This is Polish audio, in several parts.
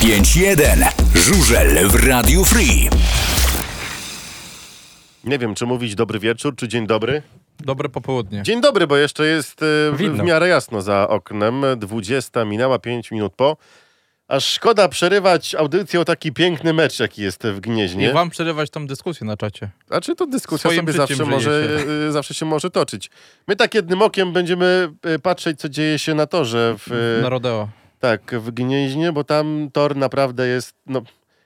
5-1. Żużel w Radiu Free. Nie wiem, czy mówić dobry wieczór, czy dzień dobry. Dobre popołudnie. Dzień dobry, bo jeszcze jest e, w, w miarę jasno za oknem. 20 minęła 5 minut po. Aż szkoda przerywać audycję o taki piękny mecz, jaki jest w I Gnieźnie. wam przerywać tą dyskusję na czacie. A czy to dyskusja Swoim sobie zawsze może, się. e, zawsze się może toczyć. My tak jednym okiem będziemy e, patrzeć, co dzieje się na torze w, Na rodeo. Tak, w Gnieźnie, bo tam tor naprawdę jest no,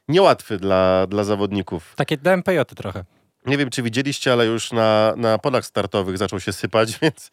niełatwy dla, dla zawodników. Takie DMPJ trochę. Nie wiem, czy widzieliście, ale już na, na polach startowych zaczął się sypać, więc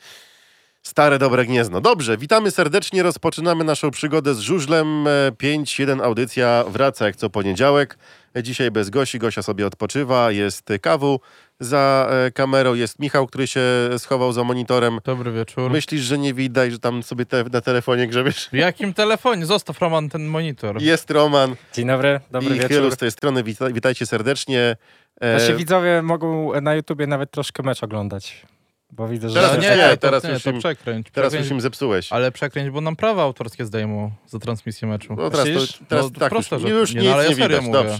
stare, dobre gniezno. Dobrze, witamy serdecznie, rozpoczynamy naszą przygodę z żużlem. E, 5-1 audycja wraca jak co poniedziałek. E, Dzisiaj bez Gosi, Gosia sobie odpoczywa, jest Kawu za e, kamerą, jest Michał, który się schował za monitorem. Dobry wieczór. Myślisz, że nie widać, że tam sobie te, na telefonie grzebiesz? W jakim telefonie? Zostaw Roman ten monitor. Jest Roman Dzień dobry, dobry i wieczór. Chylu z tej strony, Wita, witajcie serdecznie. E, Nasi widzowie mogą na YouTubie nawet troszkę mecz oglądać. Bo widzę, że... Teraz już nie, nie, teraz nie, już to im- przekręć. teraz przekręć już im zepsułeś. Ale przekręć, bo nam prawa autorskie zdejmą za transmisję meczu. No teraz, to, teraz No, tak, proste, już, że- już nie, nic no, ale ja nie widać. mówię. Dobrze.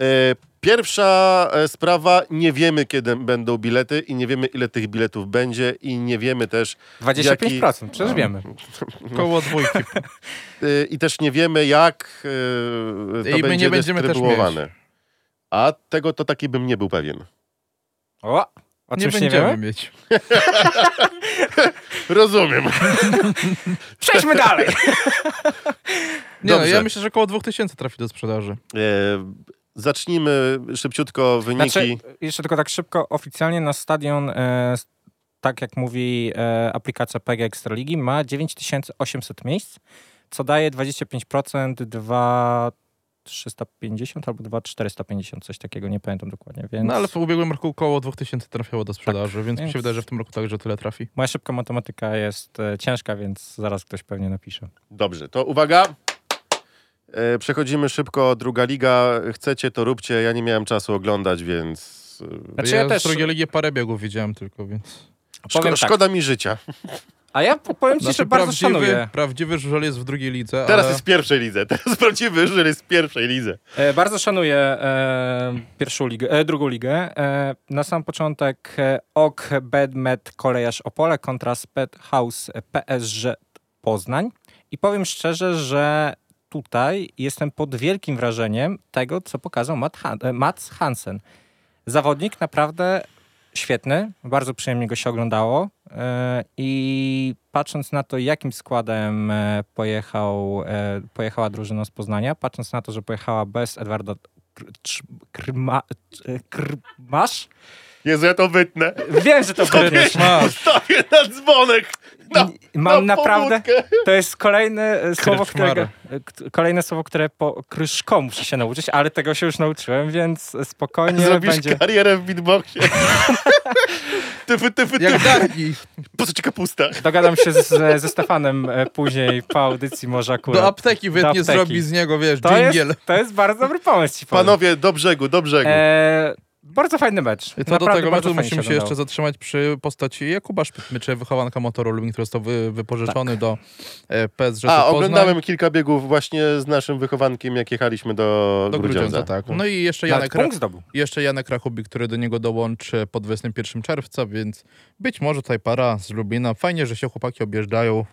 E, Pierwsza e, sprawa, nie wiemy kiedy będą bilety i nie wiemy ile tych biletów będzie i nie wiemy też 25%, przecież wiemy. Koło dwójki. e, i też nie wiemy jak to I my będzie nie będziemy też dystrybuowane. A tego to taki bym nie był pewien. O, o nie czymś nie będziemy wiemy? mieć. Rozumiem. Przejdźmy dalej! Nie no, ja myślę, że około 2000 trafi do sprzedaży. E, zacznijmy szybciutko wyniki. Znaczy, jeszcze tylko tak szybko, oficjalnie na stadion, e, tak jak mówi e, aplikacja PG Ekstraligi, ma 9800 miejsc, co daje 25%, 2350 albo 2450, coś takiego, nie pamiętam dokładnie, więc No ale w ubiegłym roku około 2000 trafiało do sprzedaży, więc mi więc- się wydaje, że w tym roku także tyle trafi. moja szybka matematyka jest e, ciężka, więc zaraz ktoś pewnie napisze. Dobrze, to uwaga. E, przechodzimy szybko. Druga liga. Chcecie, to róbcie. Ja nie miałem czasu oglądać, więc. e, Znaczy ja ja też- z drugiej ligi parę biegów widziałem tylko, więc... Szko- tak. Szkoda mi życia. A ja po- powiem ci, Znaczy, że bardzo prawdziwy, szanuję. prawdziwy żużel jest w drugiej lidze, Teraz ale... jest w pierwszej lidze. Teraz prawdziwy żużel jest w pierwszej lidze. E, bardzo szanuję e, pierwszą ligę, e, drugą ligę. E, na sam początek e, OK Bedmet Kolejarz Opole kontra Sped House PSG Poznań. I powiem szczerze, że tutaj jestem pod wielkim wrażeniem tego, co pokazał Matt Han- e, Mats Hansen. Zawodnik naprawdę świetny, bardzo przyjemnie go się oglądało e, i patrząc na to, jakim składem e, pojechał, pojechała drużyna z Poznania, patrząc na to, że pojechała bez Edwarda Krma, Krmasz, Jezu, ja to wytnę. wiem, że to brniesz. Masz. Postawię na dzwonek. Na, Mam na naprawdę, pobudkę. to jest kolejne e, słowo, którego, e, kolejne słowo, które po kryszko muszę się nauczyć, ale tego się już nauczyłem, więc spokojnie Zrobisz będzie... karierę w beatboxie. tyfy, tyfy, Jak tyfy. Dargi. Posyć kapusta. Dogadam się z, ze Stefanem e, później po audycji może akurat. Do apteki wytnie zrobi z niego, wiesz, To jest, dżingiel. to jest bardzo dobry pomysł ci. Panowie, do brzegu, do brzegu. E, bardzo fajny mecz. I to do tego meczu musimy się oglądało. jeszcze zatrzymać przy postaci Jakuba Szpytmycze, wychowanka motoru Lubin, który został wy, wypożyczony do e, PSG Tak. A, Poznań. oglądałem kilka biegów właśnie z naszym wychowankiem, jak jechaliśmy do, Do Grudziądza. Grudziądza, tak. No i jeszcze Janek, Ra- jeszcze Janek Rachubi, który do niego dołączy po 21 czerwca, więc być może tutaj para z Lubina. Fajnie, że się chłopaki objeżdżają.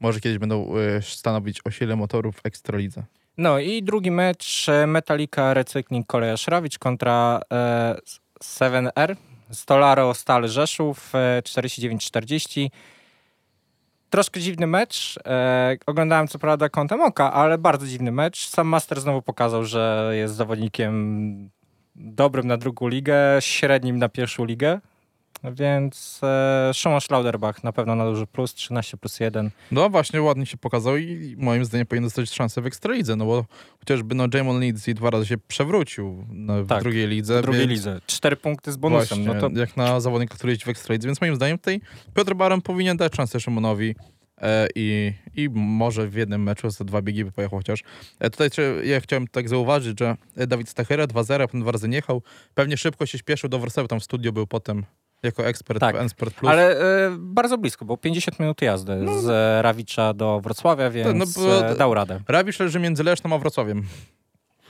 Może kiedyś będą e, stanowić o sile motorów w Ekstralidze. No i drugi mecz e, Metallica Recykling Kolejarz Rawicz kontra e, 7R Stolaro Stal Rzeszów e, 49-40. Troszkę dziwny mecz. E, oglądałem co prawda kątem oka, ale bardzo dziwny mecz. Sam Master znowu pokazał, że jest zawodnikiem dobrym na drugą ligę, średnim na pierwszą ligę. Więc e, Szymon Schlauderbach na pewno na duży plus, 13 plus 1. No właśnie, ładnie się pokazał i moim zdaniem powinien dostać szansę w Ekstralidze, no bo chociażby no Jamon Leeds i dwa razy się przewrócił na, w Tak, drugiej lidze. W drugiej więc... lidze. Cztery punkty z bonusem. Właśnie, No to jak na zawodnika, który jeździ w Ekstralidze, więc moim zdaniem tutaj Piotr Baran powinien dać szansę Szymonowi e, i, i może w jednym meczu za dwa biegi by pojechał chociaż. E, tutaj ja chciałem tak zauważyć, że e, Dawid Stachera 2-0, potem dwa razy nie jechał. Pewnie szybko się śpieszył do Warszawy, tam w studio był potem Jako ekspert Tak, w N-Sport Plus. Ale e, bardzo blisko, bo 50 minut jazdy No. z Rawicza do Wrocławia, więc no bo- e, dał radę. Rawisz leży między Leszną a Wrocławiem.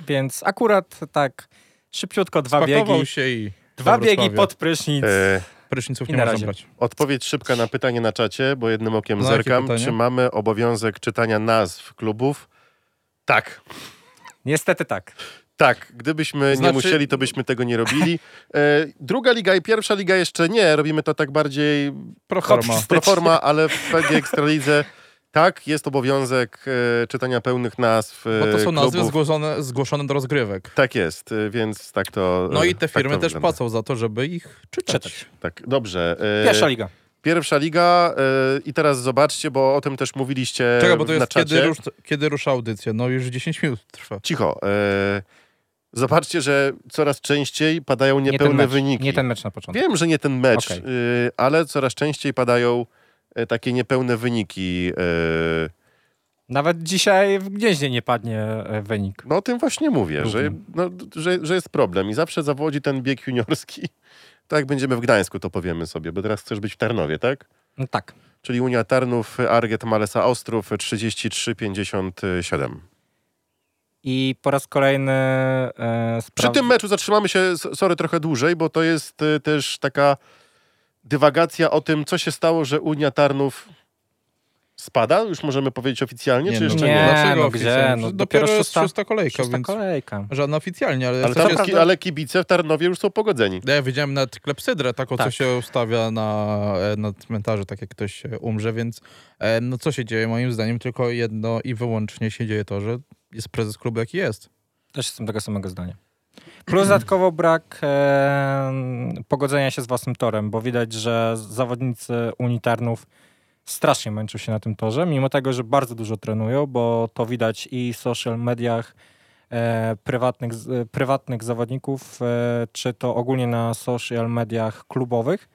Więc akurat tak szybciutko dwa Spakował biegi, się i dwa biegi pod prysznic. E, Pryszniców I nie na można razie. brać. odpowiedź szybka na pytanie na czacie, bo jednym okiem No, jakie zerkam. Czy mamy obowiązek czytania nazw klubów? Tak. Niestety tak. Tak, gdybyśmy nie Znaczy- musieli, to byśmy tego nie robili. E, druga liga i pierwsza liga jeszcze nie, robimy to tak bardziej Proforma. Hop- pro forma, ale w PG Ekstralidze tak, jest obowiązek e, czytania pełnych nazw e, Bo to są nazwy zgłoszone, zgłoszone do rozgrywek. Tak jest, e, więc tak to No e, i te tak firmy to też wygląda. płacą za to, żeby ich czytać. Czytać. Tak, dobrze. e, Pierwsza liga. Pierwsza liga i teraz zobaczcie, bo o tym też mówiliście Czekaj, bo to na jest czacie. kiedy, rusz, kiedy rusza audycja. No już 10 minut trwa. Cicho. Zobaczcie, że coraz częściej padają Nie niepełne mecz, wyniki. nie ten mecz na początku. Wiem, że nie ten mecz, Okej. y, ale coraz częściej padają e, takie niepełne wyniki. e, Nawet dzisiaj w Gnieźnie nie padnie e, wynik. No o tym właśnie mówię, że, no, że, że jest problem i zawsze zawodzi ten bieg juniorski. Tak jak będziemy w Gdańsku, to powiemy sobie, bo teraz chcesz być w Tarnowie, tak? No tak. Czyli Unia Tarnów, Arget Malesa Ostrów 33-57. I po raz kolejny e, Przy tym meczu zatrzymamy się, sorry, trochę dłużej, bo to jest y, też taka dywagacja o tym, co się stało, że Unia Tarnów spada. Już możemy powiedzieć oficjalnie, czy no, jeszcze nie. nie? Dlaczego no gdzie? No dopiero dopiero jest szósta- szósta kolejka, Szósta więc kolejka. żadna oficjalnie, ale, Ale, tam, jest... ki- ale kibice w Tarnowie już są pogodzeni. Ja widziałem nawet klepsydrę, taką, co Tak. się ustawia na, e, na cmentarzu, tak jak ktoś e, umrze, więc e, no co się dzieje? Moim zdaniem tylko jedno i wyłącznie się dzieje to, że jest prezes klubu jaki jest. Też jestem tego samego zdania. Plus dodatkowo brak e, pogodzenia się z własnym torem, bo widać, że zawodnicy unitarnów strasznie męczą się na tym torze, mimo tego, że bardzo dużo trenują, bo to widać i w social mediach e, prywatnych, e, prywatnych zawodników, e, czy to ogólnie na social mediach klubowych,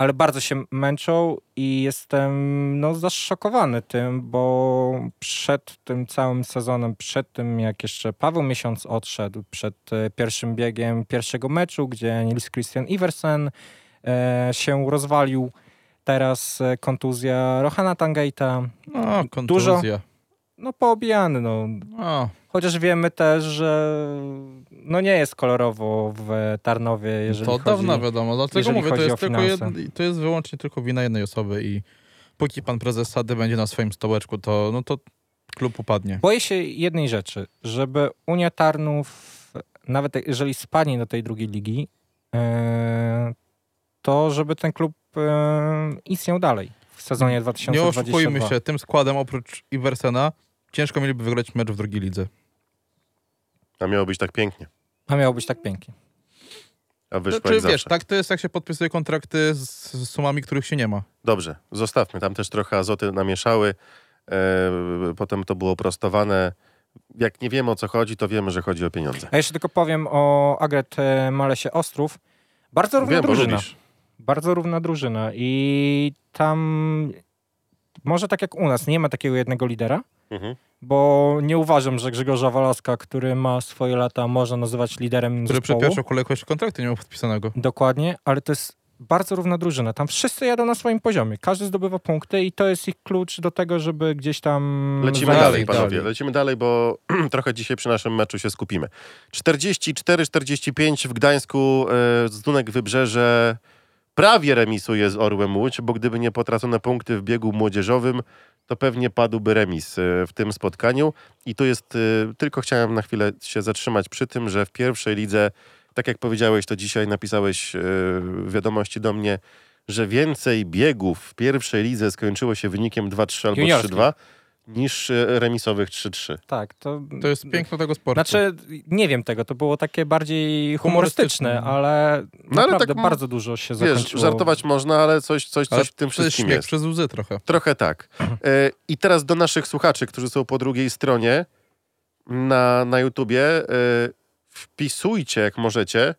ale bardzo się męczą i jestem no, zaszokowany tym, bo przed tym całym sezonem, przed tym jak jeszcze Paweł Miesiąc odszedł, przed e, pierwszym biegiem pierwszego meczu, gdzie Nils Christian Iversen e, się rozwalił, teraz e, kontuzja Rohana Tangeita, No, kontuzja. No poobijany, no. No, Chociaż wiemy też, że no nie jest kolorowo w Tarnowie, jeżeli to od chodzi... dawna wiadomo, dlatego mówię, to jest, tylko jed, to jest wyłącznie tylko wina jednej osoby i póki pan prezes Sady będzie na swoim stołeczku, to no to klub upadnie. Boję się jednej rzeczy, żeby Unia Tarnów, nawet jeżeli spadnie do tej drugiej ligi, e, to żeby ten klub e, istniał dalej w sezonie Nie 2022. oszukujmy się, tym składem oprócz Iversena ciężko mieliby wygrać mecz w drugiej lidze. A miało być tak pięknie. A miało być tak pięknie. A wyszło Znaczy, jak wiesz, tak to jest jak się podpisuje kontrakty z, z sumami, których się nie ma. Dobrze, zostawmy. Tam też trochę azoty namieszały. E, potem to było prostowane. Jak nie wiemy o co chodzi, to wiemy, że chodzi o pieniądze. A jeszcze tylko powiem o Agret e, Malesie Ostrów. Bardzo równa Wiem, drużyna. Bardzo równa drużyna i tam może tak jak u nas, nie ma takiego jednego lidera, Mhm. bo nie uważam, że Grzegorza Walaska, który ma swoje lata, można nazywać liderem Który przed zespołu. pierwszą kolejką jeszcze kontraktu nie miał podpisanego. Dokładnie, ale to jest bardzo równa drużyna. Tam wszyscy jadą na swoim poziomie. Każdy zdobywa punkty i to jest ich klucz do tego, żeby gdzieś tam... Lecimy dalej, dalej. panowie. Lecimy dalej, bo trochę dzisiaj przy naszym meczu się skupimy. 44-45 w Gdańsku e, Zdunek Wybrzeże prawie remisuje z Orłem Łódź, bo gdyby nie potracone punkty w biegu młodzieżowym, to pewnie padłby remis e, w tym spotkaniu. I tu jest, e, tylko chciałem na chwilę się zatrzymać przy tym, że w pierwszej lidze, tak jak powiedziałeś, to dzisiaj napisałeś e, wiadomości do mnie, że więcej biegów w pierwszej lidze skończyło się wynikiem 2-3 albo Juniorskich. 3-2 niż e, remisowych 3-3. Tak, to... To jest piękno tego sportu. Znaczy, nie wiem tego, to było takie bardziej humorystyczne, Humorystyczne. ale No, ale naprawdę tak m- bardzo dużo się Wiesz, zakończyło. żartować można, ale coś, coś, Ale coś w tym wszystkim śmiech jest. przez łzy trochę. Trochę tak. E, I teraz do naszych słuchaczy, którzy są po drugiej stronie na, na YouTubie, e, wpisujcie jak możecie,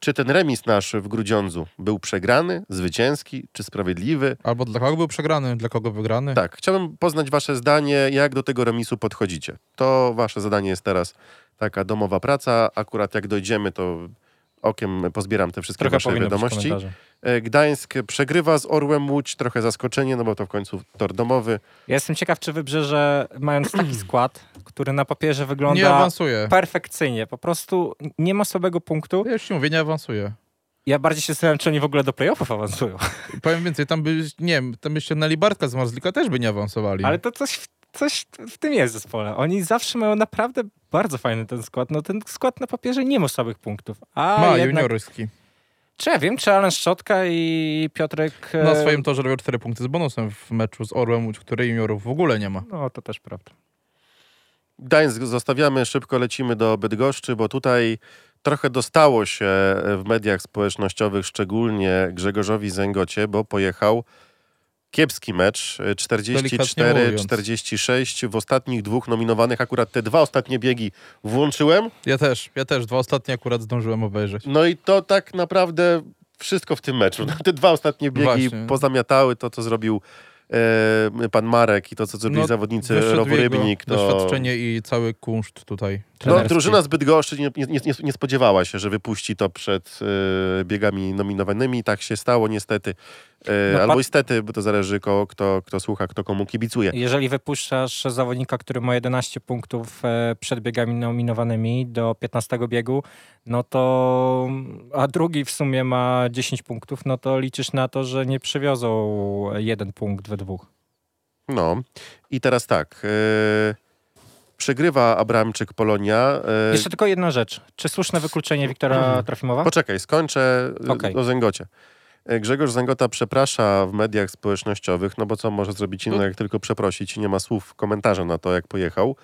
czy ten remis nasz w Grudziądzu był przegrany, zwycięski, czy sprawiedliwy. Albo dla kogo był przegrany, dla kogo wygrany. Tak, chciałbym poznać wasze zdanie, jak do tego remisu podchodzicie. To wasze zadanie jest teraz taka domowa praca. Akurat jak dojdziemy, to okiem pozbieram te wszystkie Trochę wasze wiadomości. E, Gdańsk przegrywa z Orłem Łódź, trochę zaskoczenie, no bo to w końcu tor domowy. Ja jestem ciekaw, czy Wybrzeże, mając taki skład, który na papierze Nie wygląda awansuje. perfekcyjnie, po prostu nie ma słabego punktu. Ja już ci mówię, nie awansuje. Ja bardziej się zastanawiam, czy oni w ogóle do playoffów awansują. Powiem więcej, tam by, nie wiem, tam by ściągnęli Bartka z Marzlika, też by nie awansowali. Ale to coś, w- coś w tym jest zespole. Oni zawsze mają naprawdę bardzo fajny ten skład. No ten skład na papierze nie ma słabych punktów. A Ma, jednak... juniorski. Czy ja wiem, czy Alan Szczotka i Piotrek... e, Na swoim torze robił 4 punkty z bonusem w meczu z Orłem który juniorów w ogóle nie ma. No, to też prawda. Gdańsk zostawiamy, szybko lecimy do Bydgoszczy, bo tutaj trochę dostało się w mediach społecznościowych, szczególnie Grzegorzowi Zęgocie, bo pojechał kiepski mecz, e, Delikatnie 44-46 w ostatnich dwóch nominowanych, akurat te dwa ostatnie biegi włączyłem, Ja też, ja też. Dwa ostatnie akurat zdążyłem obejrzeć. no i to tak naprawdę wszystko w tym meczu. Te dwa ostatnie biegi Właśnie. pozamiatały to, co zrobił e, pan Marek i to, co zrobili No, zawodnicy Rowu Rybnik. To... Doświadczenie i cały kunszt tutaj. No, drużyna z Bydgoszczy nie, nie, nie, nie spodziewała się, że wypuści to przed e, biegami nominowanymi. Tak się stało niestety. E, No, albo pat- istety, bo to zależy ko, kto, kto słucha, kto komu kibicuje. Jeżeli wypuszczasz zawodnika, który ma 11 punktów e, przed biegami nominowanymi do 15 biegu, no to a drugi w sumie ma 10 punktów, no to liczysz na to, że nie przywiozą jeden punkt we dwóch. No i teraz tak. E, przegrywa Abramczyk Polonia. E, Jeszcze tylko jedna rzecz. Czy słuszne wykluczenie Wiktora Trofimowa? Poczekaj, skończę e, Okej. o Zęgocie. E, Grzegorz Zęgota przeprasza w mediach społecznościowych, no bo co może zrobić innego, jak tylko przeprosić. Nie ma słów komentarza na to, jak pojechał.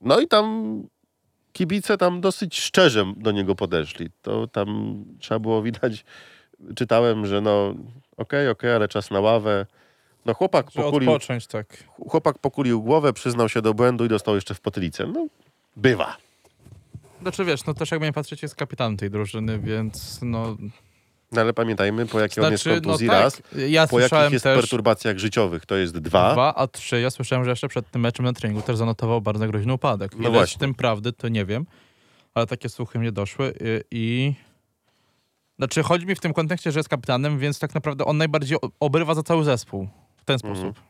No i tam kibice tam dosyć szczerze do niego podeszli. To tam trzeba było widać, czytałem, że no okej, okej, ale czas na ławę. No chłopak Że pokulił, odpocząć, tak. chłopak pokulił głowę, przyznał się do błędu i dostał jeszcze w potylicę. No, bywa. Znaczy wiesz, no też jakby nie patrzeć jest kapitanem tej drużyny, więc no... No ale pamiętajmy, po jakiej on jest Znaczy, no kontuzji tak, raz, ja po jakich słyszałem jest też perturbacjach życiowych, to jest dwa. dwa, a trzy. Ja słyszałem, że jeszcze przed tym meczem na treningu też zanotował bardzo groźny upadek. No Ile właśnie. z tym prawdy, to nie wiem, ale takie słuchy mnie doszły i... i... Znaczy, chodzi mi w tym kontekście, że jest kapitanem, więc tak naprawdę on najbardziej o- obrywa za cały zespół. W ten Mhm. sposób.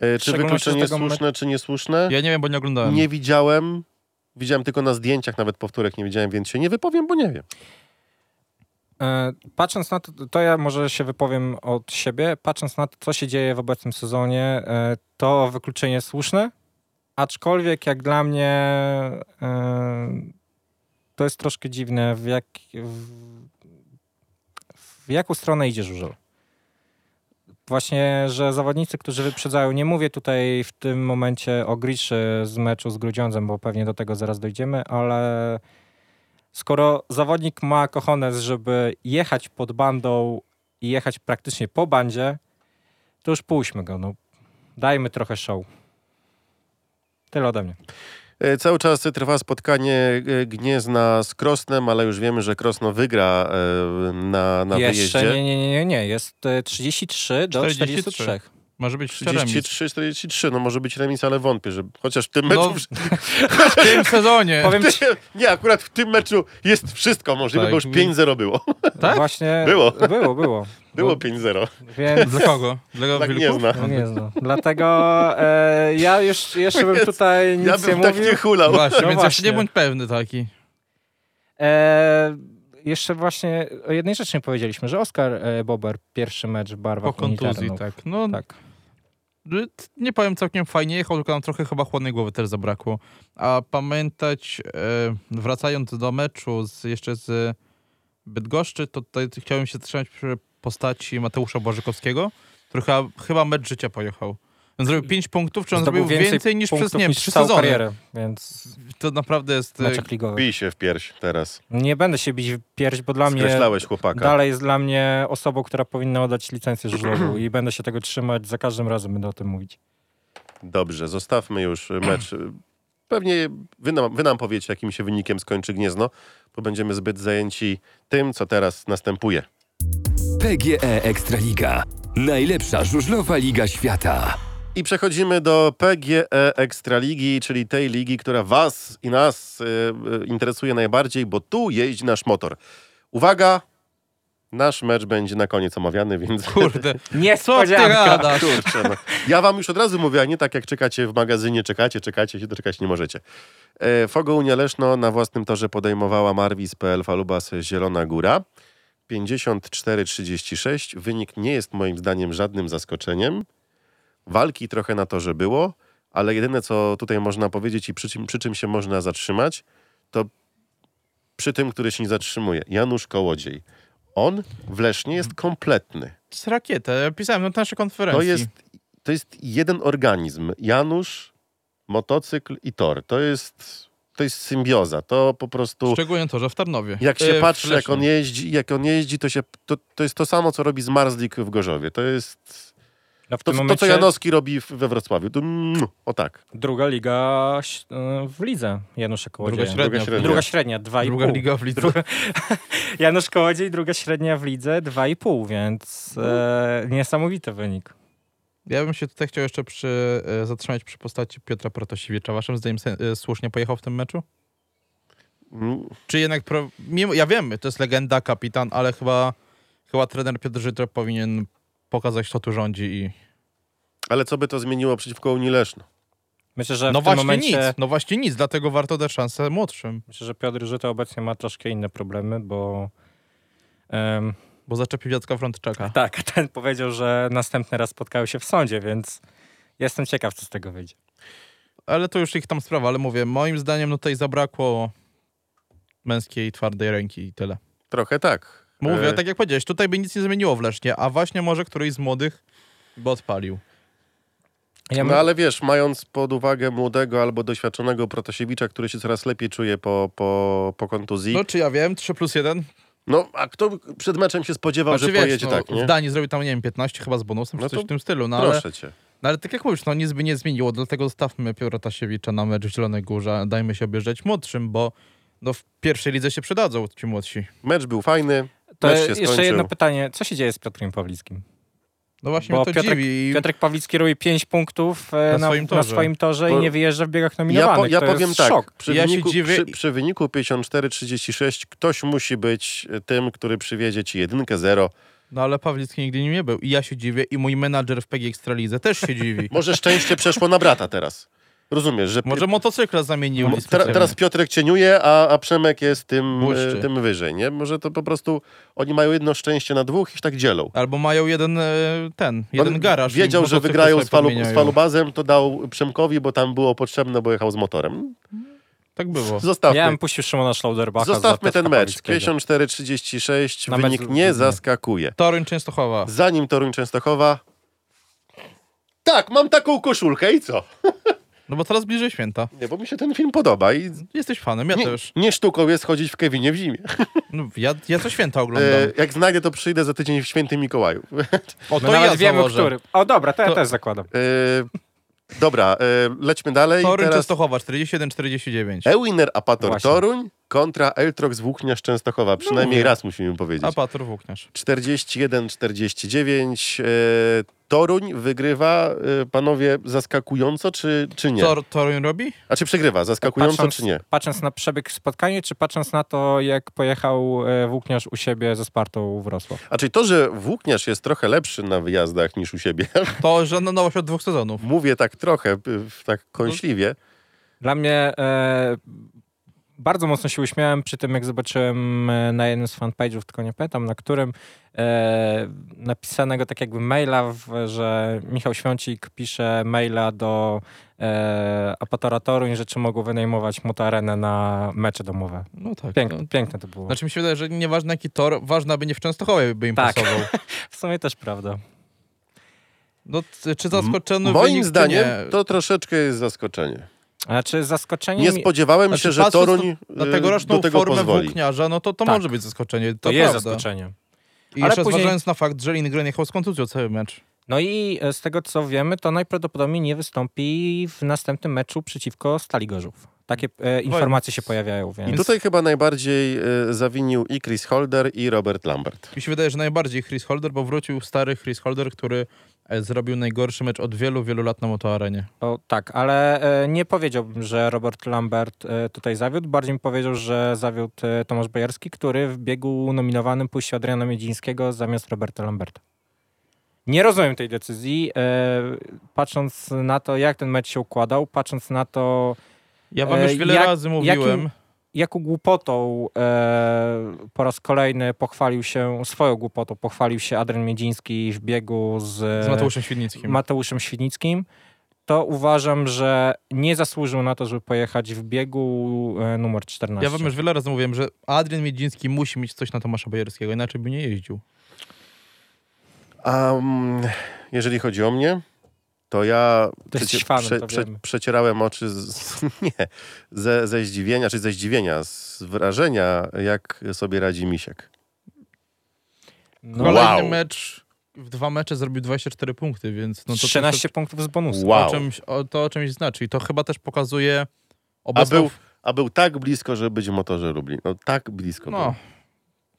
E, Czy wykluczenie słuszne, czy niesłuszne? Ja nie wiem, bo nie oglądałem. Nie widziałem. Widziałem tylko na zdjęciach, nawet powtórek nie widziałem, więc się nie wypowiem, bo nie wiem. E, Patrząc na to, to ja może się wypowiem od siebie. Patrząc na to, co się dzieje w obecnym sezonie, e, to wykluczenie słuszne, aczkolwiek jak dla mnie to jest troszkę dziwne, w, jak, w, w jaką stronę idzie żużel. Właśnie, że zawodnicy, którzy wyprzedzają, nie mówię tutaj w tym momencie o Griszy z meczu z Grudziądzem, bo pewnie do tego zaraz dojdziemy, ale skoro zawodnik ma kochones, żeby jechać pod bandą i jechać praktycznie po bandzie, to już puśćmy go. No. Dajmy trochę show. Tyle ode mnie. E, Cały czas trwa spotkanie e, Gniezna z Krosnem, ale już wiemy, że Krosno wygra e, na, na Jeszcze wyjeździe. nie, nie, nie, nie, nie. Jest e, 33 do 43. 43. Może być remis. 33, 43, no może być remis, ale wątpię, że chociaż w tym No, meczu... w tym sezonie. Powiem ci, Nie, akurat w tym meczu jest wszystko możliwe, Tak. bo już 5-0 było. Tak? właśnie... Było. Było, było. Było Bo- 5-0. Więc... Dla kogo? Dla Tak Wilków? nie zna. No nie znam. Dlatego e, ja już jeszcze bym tutaj nic Ja nie bym tak mówił. nie hulał. Właśnie, No więc właśnie. jeszcze nie bądź pewny taki. E, jeszcze właśnie o jednej rzeczy nie powiedzieliśmy, że Oskar e, Bober pierwszy mecz w barwach Po kontuzji, tak. No, Tak. Nie powiem całkiem fajnie jechał, tylko nam trochę chyba chłodnej głowy też zabrakło. A pamiętać, e, wracając do meczu z, jeszcze z Bydgoszczy, to tutaj chciałem się trzymać przy postaci Mateusza Błażykowskiego, który chyba, chyba mecz życia pojechał. On zrobił 5 punktów, czy on zrobił więcej, niż przez, nie wiem, niż 3 całą sezony. karierę, więc To naprawdę jest... Bij się w pierś teraz. Nie będę się bić w pierś, bo dla mnie chłopaka. dalej jest dla mnie osobą, która powinna oddać licencję żużlową i będę się tego trzymać, za każdym razem będę o tym mówić. Dobrze, zostawmy już mecz. Pewnie wy nam, wy nam powiecie, jakim się wynikiem skończy Gniezno, bo będziemy zbyt zajęci tym, co teraz następuje. PGE Ekstraliga. Najlepsza żużlowa liga świata. I przechodzimy do PGE Ekstraligi, czyli tej ligi, która was i nas y, y, interesuje najbardziej, bo tu jeździ nasz motor. Uwaga, nasz mecz będzie na koniec omawiany, więc... Kurde, Niespodzianka. Kurczę, no. Ja wam już od razu mówię, a nie tak jak czekacie w magazynie, czekacie, czekacie, się doczekać nie możecie. E, Fogo Unia Leszno na własnym torze podejmowała Marwis.pl Falubas Zielona Góra. 54-36. Wynik nie jest moim zdaniem żadnym zaskoczeniem. Walki trochę na torze było, ale jedyne co tutaj można powiedzieć i przy czym, przy czym się można zatrzymać, to przy tym, który się nie zatrzymuje. Janusz Kołodziej. On w Lesznie jest kompletny. Z rakietę. Ja pisałem na naszej konferencji. To jest, to jest jeden organizm. Janusz, motocykl i tor. To jest, to jest symbioza. To po prostu... Szczególnie to, że w Tarnowie. Jak się E, patrzy, jak on jeździ, jak on jeździ, to, się, to, to jest to samo, co robi Zmarzlik w Gorzowie. To jest No w to, tym to momencie co Janowski robi we Wrocławiu. To, mm, o tak. druga liga y, w lidze Janusza Kołodzieja. Druga średnia. Druga średnia. Druga średnia, 2,5. Druga liga w lidze. Druga- Janusz Kołodziej, druga średnia w lidze, 2,5, więc e, niesamowity wynik. Ja bym się tutaj chciał jeszcze przy, e, zatrzymać przy postaci Piotra Protasiewicza. Waszym zdaniem e, słusznie pojechał w tym meczu? Mm, Czy jednak, pro, mimo, ja wiem, to jest legenda, kapitan, ale chyba, chyba trener Piotr Żytro powinien pokazać, kto tu rządzi i... Ale co by to zmieniło przeciwko Unii Leszno? Myślę, że No w tym właśnie momencie... nic, no właśnie nic, dlatego warto dać szansę młodszym, Myślę, że Piotr Żyto obecnie ma troszkę inne problemy, bo... em, bo zaczepił Jacka Frontczaka. tak, ten powiedział, że następny raz spotkały się w sądzie, więc jestem ciekaw, co z tego wyjdzie. Ale to już ich tam sprawa, ale mówię, moim zdaniem no tutaj zabrakło męskiej, twardej ręki i tyle. Trochę tak. Mówię, E, tak jak powiedziałeś, tutaj by nic nie zmieniło w Lesznie, a właśnie może któryś z młodych by odpalił. Ja No ale wiesz, mając pod uwagę młodego albo doświadczonego Protasiewicza, który się coraz lepiej czuje po, po, po kontuzji, No czy ja wiem, 3 plus 1? no a kto przed meczem się spodziewał, Znaczy, że wiesz, pojedzie no, tak, nie? W Danii zrobił tam, nie wiem, 15 chyba z bonusem, No czy coś w tym stylu, no ale, Proszę cię. no ale tak jak mówisz, no nic by nie zmieniło, dlatego zostawmy Piotra Tasiewicza na mecz w Zielonej Górze, dajmy się objeżdżać młodszym, bo no w pierwszej lidze się przydadzą ci młodsi. Mecz był fajny, To jeszcze skończył. jedno pytanie. Co się dzieje z Piotrem Pawlickim? No właśnie Bo mnie to Piotrek- dziwi. Piotrek Pawlicki robi 5 punktów e, Na na, swoim na torze. swoim torze Bo- i nie wyjeżdża w biegach Ja, nominowanych. po, ja to powiem jest tak, szok. przy, Ja się wyniku, dziwię przy, przy wyniku 54-36 ktoś musi być tym, który przywiezie ci jedynkę zero. No ale Pawlicki nigdy nim nie był i ja się dziwię i mój menadżer w PG Ekstralidze też się dziwi. Może szczęście przeszło na brata teraz. Rozumiesz, że Może motocykla zamienił. Mo- Teraz, teraz Piotrek cieniuje, a, a Przemek jest tym, Błyszczy. e, tym wyżej, nie? Może to po prostu oni mają jedno szczęście na dwóch i się tak dzielą. Albo mają jeden e, ten, jeden On garaż. Wiedział, że wygrają z, falu, z falubazem, to dał Przemkowi, bo tam było potrzebne, bo jechał z motorem. Tak było. Zostawmy, Ja bym puścił Szymona Schlauderbacha zostawmy ten mecz. Pawlickiego. 54-36, Na wynik mecz- nie zaskakuje. Toruń Częstochowa. Zanim Toruń Częstochowa... Tak, mam taką koszulkę i co? No bo teraz bliżej święta. Nie, bo mi się ten film podoba i Jesteś fanem, ja nie, też. nie sztuką jest chodzić w Kevinie w zimie. No, ja, ja co święta oglądam. E, jak znajdę, to przyjdę za tydzień w Świętym Mikołaju. o, My to nawet ja wiemy, założę. który. O dobra, to ja To- też zakładam. E, dobra, e, lećmy dalej. Toruń Teraz Częstochowa 41-49. Ewiner Apator Właśnie. Toruń kontra Eltrox Włókniarz Częstochowa. Przynajmniej raz musimy powiedzieć. A Patur Włókniarz. 41-49. E, Toruń wygrywa, e, panowie, zaskakująco, czy, czy nie? Co Toruń robi? A czy przegrywa, zaskakująco, Patrząc- czy nie? Patrząc na przebieg spotkania, czy patrząc na to, jak pojechał e, Włókniarz u siebie ze Spartą Wrocław? A czyli to, że Włókniarz jest trochę lepszy na wyjazdach niż u siebie, To, że no, nowość od dwóch sezonów. mówię tak trochę, p- tak kąśliwie, Dla mnie e, bardzo mocno się uśmiałem przy tym, jak zobaczyłem e, na jednym z fanpage'ów, tylko nie pamiętam na którym, e, napisanego tak jakby maila, w, że Michał Świącik pisze maila do e, Apatora Toruń, że czy mogą wynajmować motoarenę na mecze domowe. No tak. Piękne, No. piękne to było. Znaczy mi się wydaje, że nieważne jaki tor, ważne, aby nie w Częstochowie by im Tak. pasował. W sumie też prawda. No, czy zaskoczony moim wynik, zdaniem czy nie? to troszeczkę jest zaskoczenie. Znaczy zaskoczenie Nie mi- spodziewałem Znaczy, się, że Toruń na y, tegoroczną do tego formę pozwoli. włókniarza, no to to Tak. może być zaskoczenie. To, to jest prawda. zaskoczenie. I Ale jeszcze później- zważając na fakt, że Lindgren jechał z kontuzją cały mecz. No i e, z tego co wiemy, to najprawdopodobniej nie wystąpi w następnym meczu przeciwko Stali Gorzów. Takie e, informacje się pojawiają, I więc tutaj chyba najbardziej y, zawinił i Chris Holder, i Robert Lambert. Mi się wydaje, że najbardziej Chris Holder, bo wrócił stary Chris Holder, który e, zrobił najgorszy mecz od wielu, wielu lat na motoarenie. O, tak, ale e, nie powiedziałbym, że Robert Lambert e, tutaj zawiódł. Bardziej bym powiedział, że zawiódł e, Tomasz Bojarski, który w biegu nominowanym puścił Adriana Miedzińskiego zamiast Roberta Lamberta. Nie rozumiem tej decyzji. E, patrząc na to, jak ten mecz się układał, patrząc na to, Ja wam E, już wiele jak- razy mówiłem. jakim- jaką głupotą e, po raz kolejny pochwalił się, swoją głupotą pochwalił się Adrian Miedziński w biegu z, Z Mateuszem Świdnickim. Mateuszem Świdnickim, to uważam, że nie zasłużył na to, żeby pojechać w biegu e, numer 14. Ja wam już wiele razy mówiłem, że Adrian Miedziński musi mieć coś na Tomasza Bojerskiego, inaczej by nie jeździł. A mm, jeżeli chodzi o mnie, to ja Ty jesteś fanem, to wiemy. przecierałem oczy z, nie, ze, ze zdziwienia, czy ze zdziwienia, z wrażenia, jak sobie radzi Misiek. no, Kolejny Wow. mecz, w dwa mecze zrobił 24 punkty, więc no to, 13 punktów z bonusem. to, Wow. o czymś, o, to o czymś znaczy. I to chyba też pokazuje A obecną... był, a był tak blisko, żeby być w motorze Lublin. No tak blisko. No,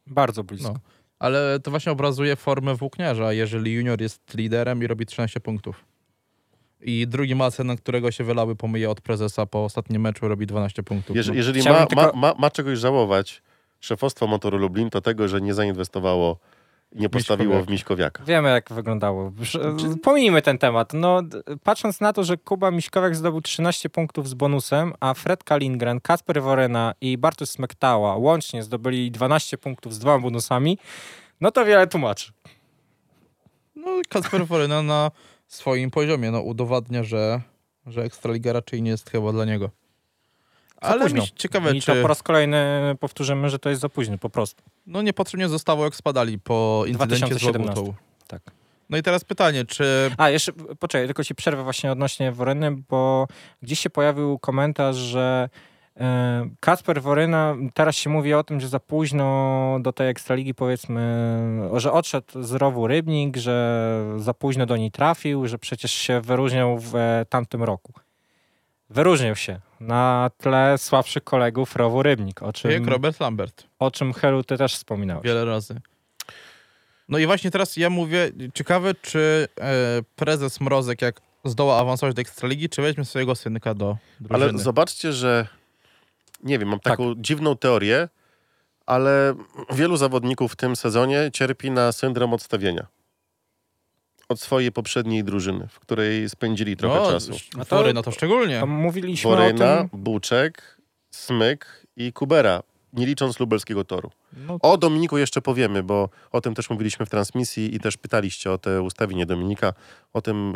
Bardzo blisko. No. ale to właśnie obrazuje formę włókniarza, jeżeli junior jest liderem i robi 13 punktów. I drugi Macen, na którego się wylały pomyje od prezesa po ostatnim meczu, robi 12 punktów. Jeż, No. jeżeli ma, tylko- ma, ma, ma czegoś żałować szefostwo Motoru Lublin, to tego, że nie zainwestowało, nie postawiło w Miśkowiaka. Wiemy, jak wyglądało. Że- Pomijmy ten temat. No, patrząc na to, że Kuba Miśkowiak zdobył 13 punktów z bonusem, a Fred Kalingren, Kasper Worena i Bartosz Smektała łącznie zdobyli 12 punktów z dwoma bonusami, no to wiele tłumaczy. No, Kasper Foryna na swoim poziomie no, udowadnia, że, że Ekstraliga raczej nie jest chyba dla niego. Za Ale późno. mi ciekawe, I czy to po raz kolejny powtórzymy, że to jest za późno, po prostu. no, niepotrzebnie zostało, jak spadali po incydencie z 2017. Łogutą. Tak. No i teraz pytanie, czy A, jeszcze, poczekaj, tylko ci przerwę właśnie odnośnie Woreny, bo gdzieś się pojawił komentarz, że Kasper Woryna, teraz się mówi o tym, że za późno do tej Ekstraligi powiedzmy, że odszedł z rowu Rybnik, że za późno do niej trafił, że przecież się wyróżniał w e, tamtym roku. Wyróżnił się na tle słabszych kolegów rowu Rybnik, o czym, jak Robert Lambert o czym Helu ty też wspominałeś. wiele razy. No i właśnie teraz ja mówię, ciekawe, czy e, prezes Mrozek, jak zdoła awansować do Ekstraligi, czy weźmie swojego synka do drużyny. Ale zobaczcie, że nie wiem, mam Tak. taką dziwną teorię, ale wielu zawodników w tym sezonie cierpi na syndrom odstawienia. Od swojej poprzedniej drużyny, w której spędzili trochę no, czasu. A to- Foryna to szczególnie. To mówiliśmy o Woryna, tym... Buczek, Smyk i Kubera, nie licząc lubelskiego toru. No, O Dominiku jeszcze powiemy, bo o tym też mówiliśmy w transmisji i też pytaliście o te ustawienie Dominika. O tym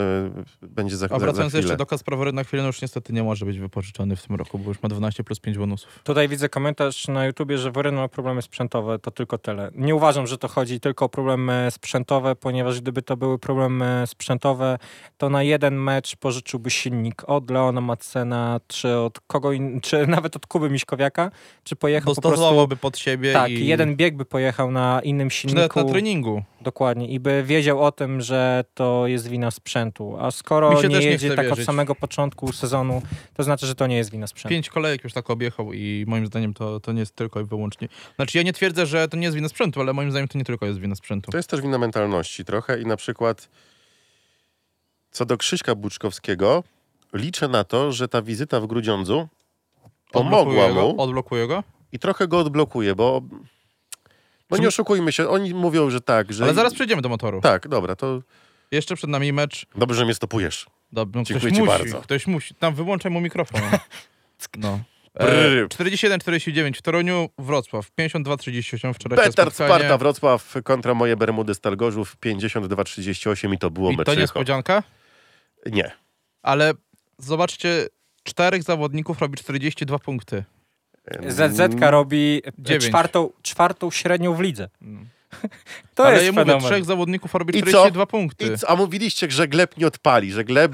e, będzie za, a za, za wracając chwilę. jeszcze do Kaspra Woryna, chwilę, no już niestety nie może być wypożyczony w tym roku, bo już ma 12 plus 5 bonusów. Tutaj widzę komentarz na YouTubie, że Woryna ma problemy sprzętowe, to tylko tyle. Nie uważam, że to chodzi tylko o problemy sprzętowe, ponieważ gdyby to były problemy sprzętowe, to na jeden mecz pożyczyłby silnik od Leona Madsena, czy od kogo in, czy nawet od Kuby Miśkowiaka, czy pojechał po prostu... Pod siebie Tak, i... jeden bieg by pojechał na innym nawet na silniku. treningu. Dokładnie. I by wiedział o tym, że to jest wina sprzętu. A skoro nie nie jedzie chce tak od wierzyć. samego początku sezonu, to znaczy, że to nie jest wina sprzętu. Pięć kolejek już tak objechał i moim zdaniem to, to nie jest tylko i wyłącznie... Znaczy ja nie twierdzę, że to nie jest wina sprzętu, ale moim zdaniem to nie tylko jest wina sprzętu. To jest też wina mentalności trochę i na przykład co do Krzyśka Buczkowskiego, liczę na to, że ta wizyta w Grudziądzu pomogła Odblokuje mu Go, odblokuje go? I trochę go odblokuje, bo no nie oszukujmy się, oni mówią, że tak, że... Ale zaraz przejdziemy do motoru. Tak, dobra, to Jeszcze przed nami mecz. dobrze, że mnie stopujesz. Dob- no, ktoś Dziękuję ci musi, bardzo. Ktoś musi. Tam wyłączaj mu mikrofon. No. E, 41-49 w Toruniu, Wrocław 52-38 wczorajsze Petard. Sparta Wrocław kontra moje Bermudy Stal Gorzów 52-38 i to było I to meczycho. niespodzianka, Nie. ale zobaczcie, czterech zawodników robi 42 punkty. ZZ robi Dziewięć. czwartą, czwartą średnią w lidze. Mm. To ale jest ja mówię, fenomen. trzech zawodników robi I co? 42 punkty. I co? A mówiliście, że Gleb nie odpali, że Gleb...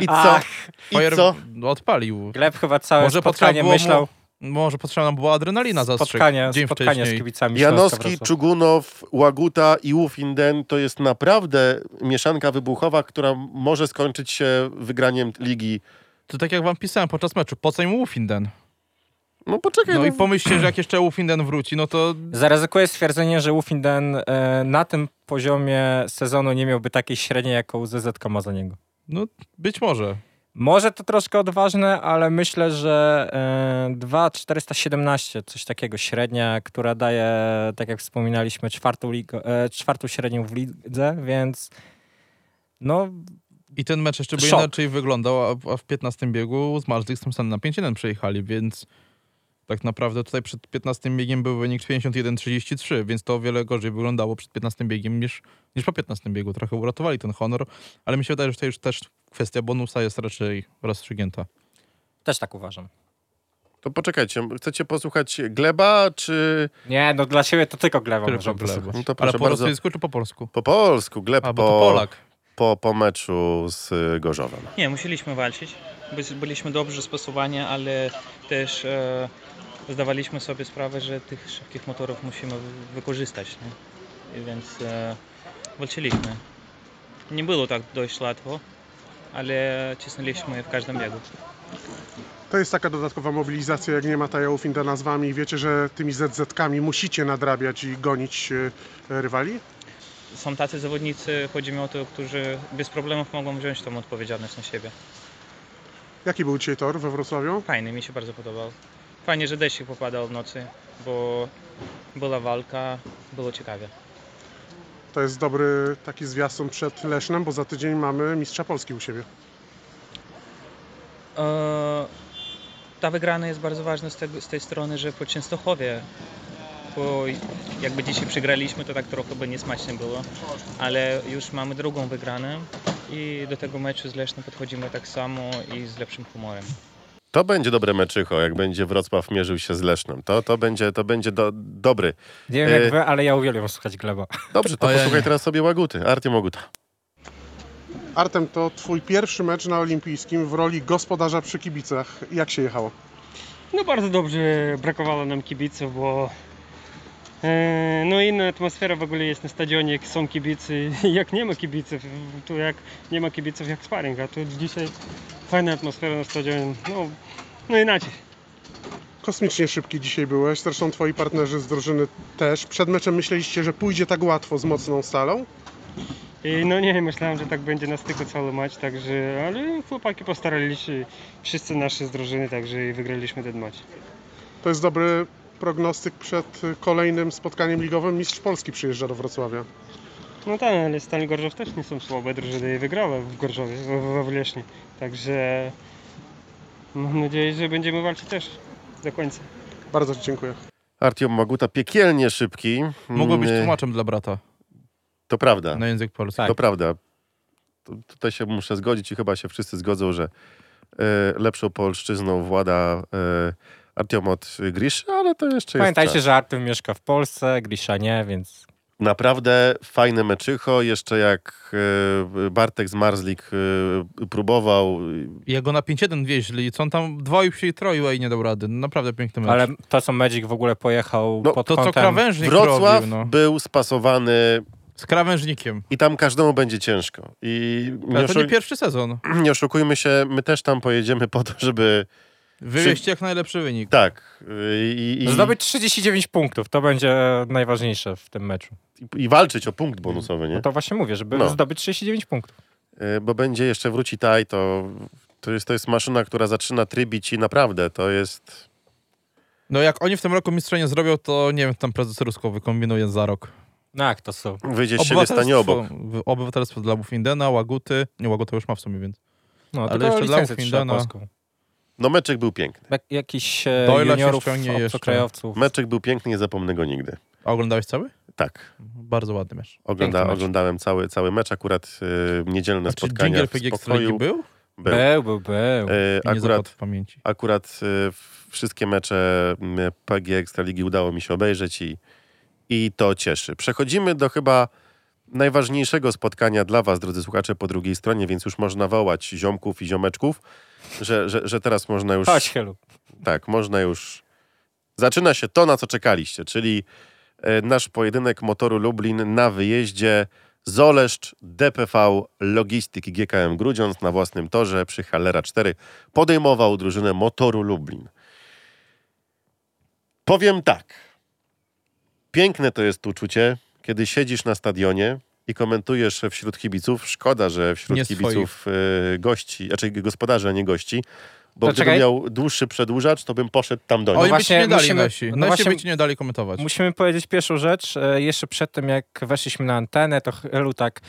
I co? Ach, I co? odpalił. Gleb chyba całe Może spotkanie mu- myślał, Może potrzebna nam była adrenalina zastrzyk spotkanie, dzień spotkanie z kibicami Janowski. Czugunow, Łaguta i Łufinden to jest naprawdę mieszanka wybuchowa, która może skończyć się wygraniem ligi. To tak jak wam pisałem podczas meczu, po co im Wolfinden? No poczekaj, No no, i pomyślcie, że jak jeszcze Ufinden wróci, no to Zaryzykuję stwierdzenie, że Ufinden e, na tym poziomie sezonu nie miałby takiej średniej, jaką ZZK ma za niego. no, być może. Może to troszkę odważne, ale myślę, że e, 2,417, coś takiego średnia, która daje, tak jak wspominaliśmy, czwartą, ligę, e, czwartą średnią w lidze, więc no I ten mecz jeszcze by Szok. inaczej wyglądał, a, a w 15 biegu z Marzlik z tym samym na 5-1 przejechali, więc tak naprawdę tutaj przed 15 biegiem był wynik 51-33, więc to o wiele gorzej wyglądało przed 15 biegiem niż, niż po 15 biegu. Trochę uratowali ten honor, ale mi się wydaje, że tutaj już też kwestia bonusa jest raczej rozstrzygnięta. też tak uważam. to poczekajcie, chcecie posłuchać Gleba, czy... Nie, no dla siebie to tylko Glewa Tylko może Gleba. posłuchać. No to Ale po bardzo, rosyjsku czy po polsku? po polsku, Gleb A, po, Polak. po, po meczu z y, Gorzowem. Nie, musieliśmy walczyć. By- Byliśmy dobrze spasowani, ale też e, zdawaliśmy sobie sprawę, że tych szybkich motorów musimy wy- wykorzystać. Nie? I więc e, walczyliśmy. Nie było tak dość łatwo, ale cisnęliśmy w każdym biegu. To jest taka dodatkowa mobilizacja, jak nie ma Taja Findana z wami. Wiecie, że tymi ZZ-kami musicie nadrabiać i gonić e, rywali? Są tacy zawodnicy, chodzi mi o to, którzy bez problemów mogą wziąć tą odpowiedzialność na siebie. Jaki był dzisiaj tor we Wrocławiu? Fajny, mi się bardzo podobał. Fajnie, że deszcz popadał w nocy, bo była walka, było ciekawie. To jest dobry taki zwiastun przed Lesznem, bo za tydzień mamy mistrza Polski u siebie. E, Ta wygrana jest bardzo ważna z, tego, z tej strony, że po Częstochowie, bo jakby dzisiaj przegraliśmy, to tak trochę by niesmacznie było, ale już mamy drugą wygraną i do tego meczu z Lesznem podchodzimy tak samo i z lepszym humorem. To będzie dobre meczycho, jak będzie Wrocław mierzył się z Lesznem. To, to będzie, to będzie do, dobry. Nie wiem E, jak wy, ale ja uwielbiam słuchać Gleba. Dobrze, to posłuchaj teraz sobie Łaguty. Artyom Łaguta. Artem, to twój pierwszy mecz na olimpijskim w roli gospodarza przy kibicach. Jak się jechało? No bardzo dobrze brakowało nam kibiców, bo no inna atmosfera w ogóle jest na stadionie, jak są kibicy, jak nie ma kibiców, tu jak nie ma kibiców jak sparring, a tu dzisiaj fajna atmosfera na stadionie, no, no inaczej. Kosmicznie szybki dzisiaj byłeś, zresztą twoi partnerzy z drużyny też. Przed meczem myśleliście, że pójdzie tak łatwo z mocną stalą? I no nie, myślałem, że tak będzie na styku cały mecz, także, ale chłopaki postarali się, wszyscy nasi z drużyny, także i wygraliśmy ten mecz. To jest dobry prognostyk przed kolejnym spotkaniem ligowym. Mistrz Polski przyjeżdża do Wrocławia. No tak, ale Stal Gorzów też nie są słabe drużyny i wygrała w Gorzowie, w, w Wleśni. Także mam nadzieję, że będziemy walczyć też do końca. Bardzo Ci dziękuję. Artiom Łaguta piekielnie szybki. Mogło być Mm, tłumaczem dla brata To prawda. na język polski. Tak. To prawda. Tu- Tutaj się muszę zgodzić i chyba się wszyscy zgodzą, że e, lepszą polszczyzną włada e, Artiom od Griszy, ale to jeszcze Pamiętajcie, jest że Artem mieszka w Polsce, Grisza nie, więc Naprawdę fajne meczycho. Jeszcze jak e, Bartek z Marzlik e, próbował. I jak go na 5-1 wieźli, co on tam dwoił się i troił, a i nie dał rady. No, Naprawdę piękny mecz. ale to co Magic w ogóle pojechał No, pod to, co kątem... krawężnik Wrocław robił, no. był spasowany Z krawężnikiem. i tam każdemu będzie ciężko. I nie, Ale to nie pierwszy sezon. nie oszukujmy się, my też tam pojedziemy po to, żeby Wywieźć jak najlepszy wynik. tak y, i, i, Zdobyć 39 punktów, to będzie najważniejsze w tym meczu. i, i walczyć o punkt bonusowy, nie? No to właśnie mówię, żeby No. zdobyć 39 punktów. Y, Bo będzie jeszcze wróci taj, to, to, jest, to jest maszyna, która zaczyna trybić i naprawdę to jest... No jak oni w tym roku mistrza nie zrobią, to nie wiem, tam prezes Rusko wykombinuje za rok. No jak to są? Wyjdzie z siebie, stanie obok. Obywatelstwo dla Bufindena, Łaguty. Nie, Łaguta już ma w sumie, więc. No, Ale jeszcze dla Ufindana. polską. No meczek był piękny. Jak, jakiś e, Doyle'a się juniorów, obcokrajowców. Meczek był piękny, nie zapomnę go nigdy. A oglądałeś cały? Tak, Bardzo ładny mecz. ogląda, mecz. oglądałem cały, cały mecz, akurat y, niedzielne A czy spotkania Dżingiel w PG spokoju. Był? Był. Był, był, był. Y, I nie zapadł akurat w pamięci. akurat y, wszystkie mecze PG Ekstraligi udało mi się obejrzeć i, i to cieszy. Przechodzimy do chyba najważniejszego spotkania dla was, drodzy słuchacze, po drugiej stronie, więc już można wołać ziomków i ziomeczków, że, że, że teraz można już... Chodź, Helu. Tak, można już... Zaczyna się to, na co czekaliście, czyli e, nasz pojedynek motoru Lublin na wyjeździe Zoleszcz, DPV, Logistyki GKM Grudziądz na własnym torze przy Hallera 4 podejmował drużynę motoru Lublin. Powiem tak. Piękne to jest uczucie, kiedy siedzisz na stadionie i komentujesz wśród kibiców. Szkoda, że wśród Nie kibiców y, gości, znaczy gospodarzy, a nie gości. Bo To gdybym czekaj. miał dłuższy przedłużacz, to bym poszedł tam do nich. Oni by właśnie ci nie dali musimy- nasi. no Nasi właśnie- by ci nie dali komentować. Musimy powiedzieć pierwszą rzecz. E, Jeszcze przed tym, jak weszliśmy na antenę, to Chylu tak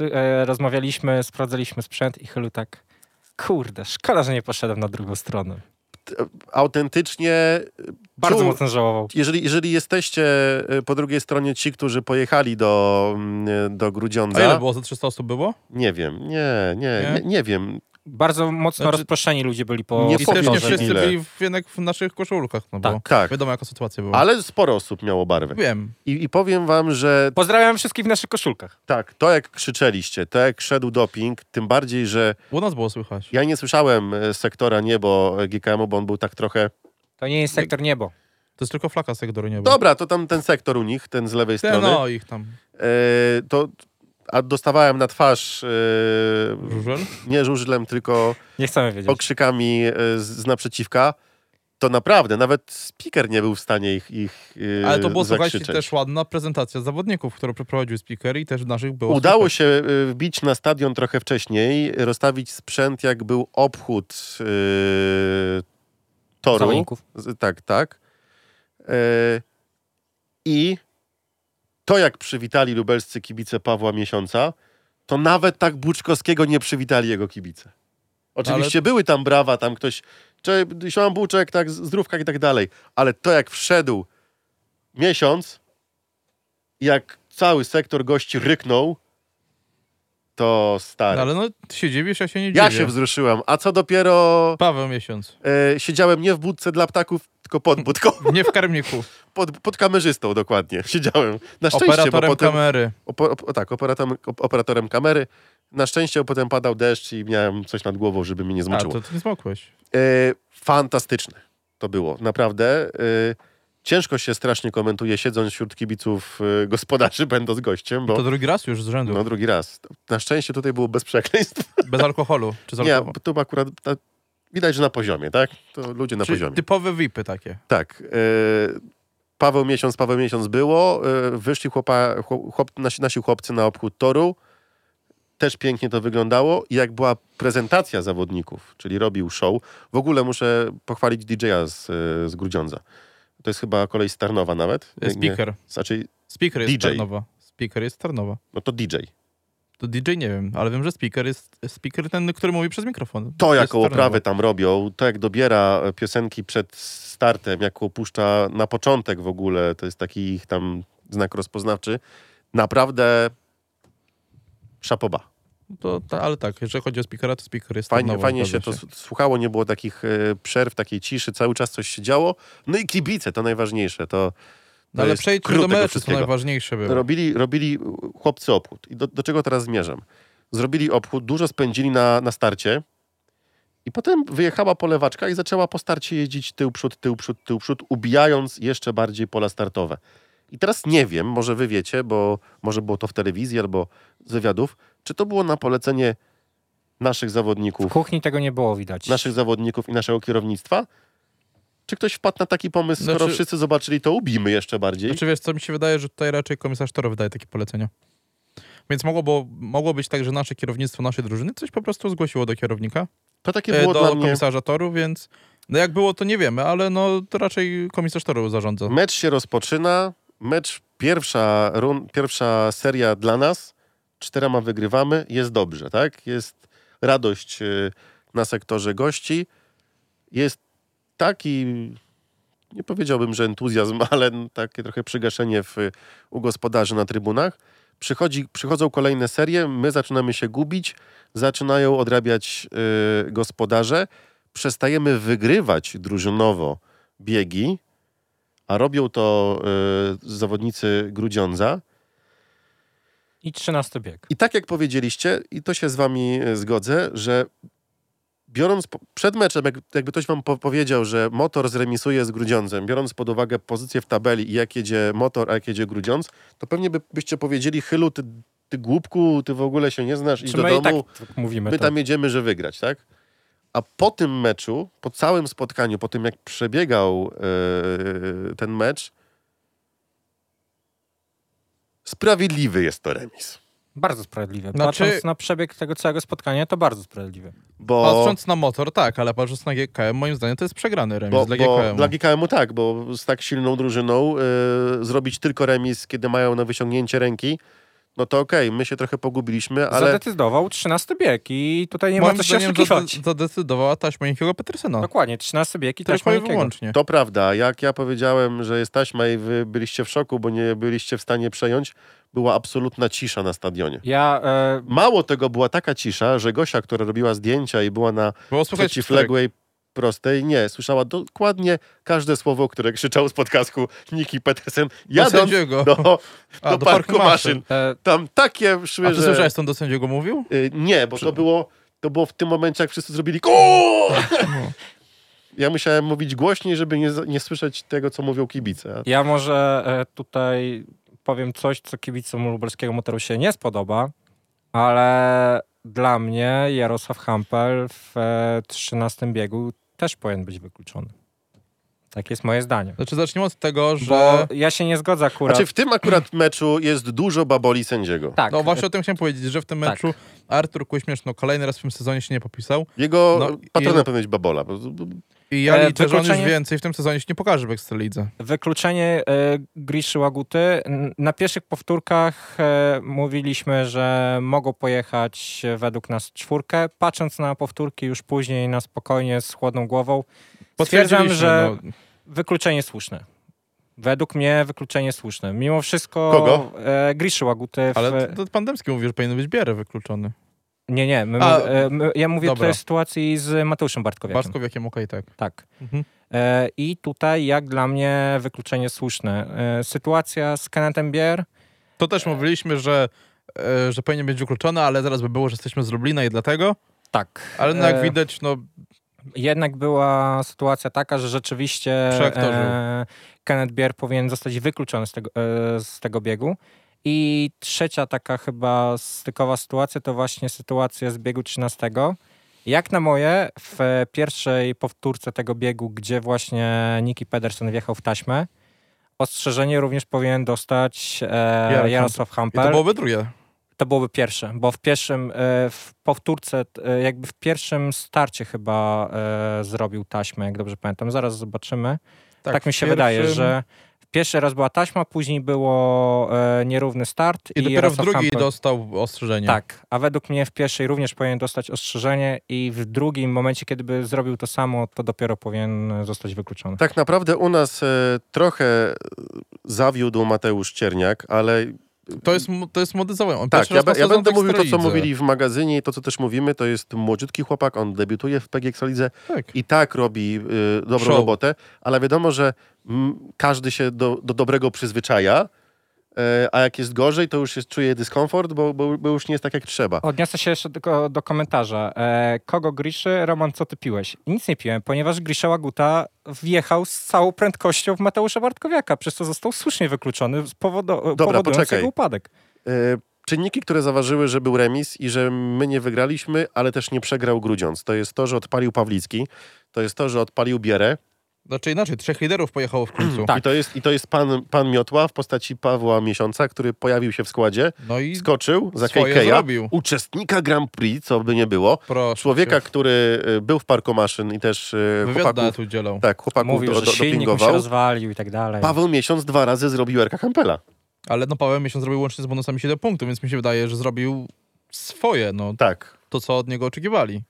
e, rozmawialiśmy, sprawdzaliśmy sprzęt i Chylu tak kurde, szkoda, że nie poszedłem na drugą stronę. Autentycznie Bardzo Czuł- mocno żałował. jeżeli, jeżeli jesteście y, po drugiej stronie ci, którzy pojechali do, mm, do A ile Grudziądza, było? Za 300 osób było? nie wiem, nie, nie, Nie? nie, nie wiem. Bardzo mocno Znaczy- rozproszeni ludzie byli po Nie powiem, też nie wszyscy ile. byli w, jednak w naszych koszulkach, no bo Tak. Tak, wiadomo jaka sytuacja była. ale sporo osób miało barwę. Wiem. I, I powiem wam, że Pozdrawiam wszystkich w naszych koszulkach. tak, to jak krzyczeliście, to jak szedł doping, tym bardziej, że U nas było słychać. ja nie słyszałem e, sektora niebo e, GKM-u, bo on był tak trochę... To nie jest sektor niebo. To jest tylko flaka sektoru nieba. Dobra, to tam ten sektor u nich, ten z lewej Te, strony, no ich tam. e, to... A dostawałem na twarz e, Żużel? nie żużlem, tylko Nie chcemy wiedzieć. okrzykami e, z, z naprzeciwka, to naprawdę nawet speaker nie był w stanie ich, ich e, Ale to było, słuchajcie, zakrzyczeć. też ładna prezentacja zawodników, którą przeprowadził speaker i też naszych było Udało słychać. się e, wbić na stadion trochę wcześniej, rozstawić sprzęt, jak był obchód e, toru. Zawodników. Z- Tak, tak. E, I to, jak przywitali lubelscy kibice Pawła Miesiąca, to nawet tak Buczkowskiego nie przywitali jego kibice. Oczywiście były tam brawa, tam ktoś, czy Siłam Buczek, tak, zdrówkach i tak dalej, ale to, jak wszedł Miesiąc, jak cały sektor gości ryknął, to stary. No, ale no, ty się dziwisz, ja się nie dziwię. ja się wzruszyłem, a co dopiero Paweł miesiąc. e, siedziałem nie w budce dla ptaków, tylko pod budką. Nie w karmniku. Pod, pod kamerzystą dokładnie siedziałem. Na szczęście, Operatorem potem... kamery. Opo, op, tak, operatorem, op, operatorem kamery. Na szczęście potem padał deszcz i miałem coś nad głową, żeby mnie nie A, zmoczyło. to ty nie zmokłeś. E, fantastyczne to było, naprawdę. E, ciężko się strasznie komentuje, siedząc wśród kibiców e, gospodarzy, będąc gościem, bo To drugi raz już z rzędu. no drugi raz. Na szczęście tutaj było bez przekleństw. Bez alkoholu. Czy z Nie, tu akurat widać, że na poziomie, tak? To ludzie na Czyli poziomie. typowe VIPy takie. Tak. E, Paweł miesiąc, Paweł miesiąc było. E, wyszli chłopa, chłop, nasi, nasi chłopcy na obchód toru. Też pięknie to wyglądało. I jak była prezentacja zawodników, czyli robił show, w ogóle muszę pochwalić DJ-a z, e, z Grudziądza. To jest chyba kolej z Tarnowa nawet. Nie- nie- Speaker. Znaczy, Speaker jest DJ. Tarnowa. Speaker jest z Tarnowa. no to DJ. To DJ nie wiem, ale wiem, że speaker jest speaker ten, który mówi przez mikrofon. To, jaką Tarnowa. oprawę tam robią, to jak dobiera piosenki przed startem, jaką puszcza na początek w ogóle, to jest taki ich tam znak rozpoznawczy. Naprawdę szapoba. To, ta, ale tak, jeżeli chodzi o speakera, to speaker jest Fajnie, fajnie się to słuchało, nie było takich e, przerw, takiej ciszy, cały czas coś się działo. No i kibice, to najważniejsze. To, to No ale przejdźmy do meczu, wszystkiego. najważniejsze było. Robili, robili chłopcy obchód. I do, do czego teraz zmierzam? Zrobili obchód, dużo spędzili na, na starcie i potem wyjechała polewaczka i zaczęła po starcie jeździć tył, przód, tył, przód, tył, przód, ubijając jeszcze bardziej pola startowe. I teraz nie wiem, może wy wiecie, bo może było to w telewizji albo z wywiadów, czy to było na polecenie naszych W zawodników, kuchni tego nie było widać. naszych zawodników i naszego kierownictwa? Czy ktoś wpadł na taki pomysł, skoro Znaczy- wszyscy zobaczyli, to ubijmy jeszcze bardziej? Znaczy wiesz, co mi się wydaje, że tutaj raczej komisarz Toro wydaje takie polecenia. Więc mogło, było, mogło być tak, że nasze kierownictwo naszej drużyny coś po prostu zgłosiło do kierownika, to takie e, było do dla mnie... komisarza Toru, więc no jak było, to nie wiemy, ale no to raczej komisarz Toru zarządza. Mecz się rozpoczyna. Mecz, pierwsza, run, pierwsza seria dla nas. Czterema wygrywamy. Jest dobrze, tak? Jest radość y, na sektorze gości. Jest taki, nie powiedziałbym, że entuzjazm, ale takie trochę przygaszenie w, u gospodarzy na trybunach. Przychodzi, przychodzą kolejne serie, my zaczynamy się gubić, zaczynają odrabiać y, gospodarze. Przestajemy wygrywać drużynowo biegi, a robią to y, zawodnicy Grudziądza. I 13 bieg. I tak jak powiedzieliście, i to się z wami y, zgodzę, że biorąc po, przed meczem, jak, jakby ktoś wam po, powiedział, że motor zremisuje z Grudziądzem, biorąc pod uwagę pozycję w tabeli i jak jedzie motor, a jak jedzie Grudziądz, to pewnie by, byście powiedzieli, Chylu, ty, ty głupku, ty w ogóle się nie znasz, idź do domu, tak mówimy my to. tam jedziemy, że wygrać, tak? A po tym meczu, po całym spotkaniu, po tym jak przebiegał e, ten mecz, sprawiedliwy jest to remis. Bardzo sprawiedliwe. Znaczy- Patrząc na przebieg tego całego spotkania, to bardzo sprawiedliwe. Bo, Patrząc na motor, tak, ale patrząc na GKM, moim zdaniem to jest przegrany remis bo, dla GKM. dla GKM-u tak, bo z tak silną drużyną e, zrobić tylko remis, kiedy mają na wyciągnięcie ręki, no to okej, my się trochę pogubiliśmy, ale Zadecydował 13 bieg i tutaj nie Moim ma co się oszukiwać. zade- zadecydowała taśma Jakiego Petersena. Dokładnie, 13 bieg i Manikiego. wyłącznie. To prawda. Jak ja powiedziałem, że jest taśma i wy byliście w szoku, bo nie byliście w stanie przejąć, była absolutna cisza na stadionie. Ja e, Mało tego, była taka cisza, że Gosia, która robiła zdjęcia i była na Było przeciwległej prostej, nie, słyszała dokładnie każde słowo, które krzyczał z podcastku Niki Petersen, Do jadąc sędziego. do, A, do, parku maszyn. e, Tam takie szły, A ty że... słyszałeś, co on do sędziego mówił? Y, nie, bo to było, to było w tym momencie, jak wszyscy zrobili! Ja musiałem mówić głośniej, żeby nie, nie słyszeć tego, co mówią kibice. Ja może e, tutaj powiem coś, co kibicom lubelskiego motoru się nie spodoba, ale dla mnie Jarosław Hampel w e, 13 biegu też powinien być wykluczony. Tak jest moje zdanie. Znaczy zacznijmy od tego, że... Bo ja się nie zgodzę akurat. Znaczy w tym akurat meczu jest dużo baboli sędziego. tak, No właśnie o tym chciałem powiedzieć, że w tym Tak. meczu Artur Kuśmierz no kolejny raz w tym sezonie się nie popisał Jego No, patronem i- powinien być babola. I ja E, liczę, że on już wykluczenie- więcej w tym sezonie się nie pokaże w Ekstralidze. Wykluczenie e, Griszy Łaguty. Na pierwszych powtórkach e, mówiliśmy, że mogą pojechać według nas czwórkę. Patrząc na powtórki już później na spokojnie, z chłodną głową, stwierdzam, że no, wykluczenie słuszne. Według mnie wykluczenie słuszne. Mimo wszystko Kogo? e, Griszy Łaguty w... ale to, to Pandemski mówi, że powinien być Bierę wykluczony. Nie, nie. My, A, mów- e, my, ja mówię dobra. tutaj o sytuacji z Mateuszem Bartkowiakiem. Bartkowiakiem okej, tak. Tak. Mhm. E, I tutaj, jak dla mnie, wykluczenie słuszne. E, sytuacja z Kennethem Bier, To też mówiliśmy, że, e, że powinien być wykluczony, ale zaraz by było, że jesteśmy z Lublina i dlatego. tak. Ale no jak E, widać, no Jednak była sytuacja taka, że rzeczywiście e, Kenneth Bier powinien zostać wykluczony z tego, e, z tego biegu. I trzecia taka chyba stykowa sytuacja to właśnie sytuacja z biegu 13. Jak na moje, w pierwszej powtórce tego biegu, gdzie właśnie Niki Pedersen wjechał w taśmę, ostrzeżenie również powinien dostać e, Jarosław- Jarosław i Hampel. to byłoby drugie. To byłoby pierwsze, bo w pierwszym, e, w powtórce, e, jakby w pierwszym starcie chyba e, zrobił taśmę, jak dobrze pamiętam. Zaraz zobaczymy. Tak, mi się w wydaje, pierwszym- że pierwszy raz była taśma, później było e, nierówny start. I dopiero w drugiej Hampel- dostał ostrzeżenie. Tak, a według mnie w pierwszej również powinien dostać ostrzeżenie i w drugim momencie, kiedy by zrobił to samo, to dopiero powinien zostać wykluczony. Tak naprawdę u nas e, trochę zawiódł Mateusz Cierniak, ale To jest, to jest. On tak, ja, be, ja będę mówił to, co mówili w magazynie i to, co też mówimy, to jest młodziutki chłopak, on debiutuje w PG Ekstralidze Tak. i tak robi y, dobrą Show. robotę, ale wiadomo, że mm, każdy się do, do dobrego przyzwyczaja, a jak jest gorzej, to już jest, czuje dyskomfort, bo, bo, bo już nie jest tak, jak trzeba. Odniosę się jeszcze tylko do komentarza. E, kogo Griszy? Roman, co ty piłeś? Nic nie piłem, ponieważ Grisza Łaguta wjechał z całą prędkością w Mateusza Bartkowiaka, przez co został słusznie wykluczony, z powodu, powodując poczekaj. jego upadek. E, Czynniki, które zaważyły, że był remis i że my nie wygraliśmy, ale też nie przegrał Grudziądz. To jest to, że odpalił Pawlicki, to jest to, że odpalił Bierę Znaczy inaczej, trzech liderów pojechało w końcu. i to jest, i to jest pan, pan Miotła w postaci Pawła Miesiąca, który pojawił się w składzie, No i skoczył za KK'a, zrobił. uczestnika Grand Prix, co by nie było, Proszę człowieka, cię. który y, był w parku maszyn i też y, Wywiad chłopaków, udzielał. tak, chłopaków Mówił, do, że do, silnik mu się dopingował. rozwalił i tak dalej. Paweł Miesiąc dwa razy zrobił Erka Kampela. Ale no Paweł miesiąc zrobił łącznie z bonusami 7 punktów, więc mi się wydaje, że zrobił swoje, no Tak. to co od niego oczekiwali.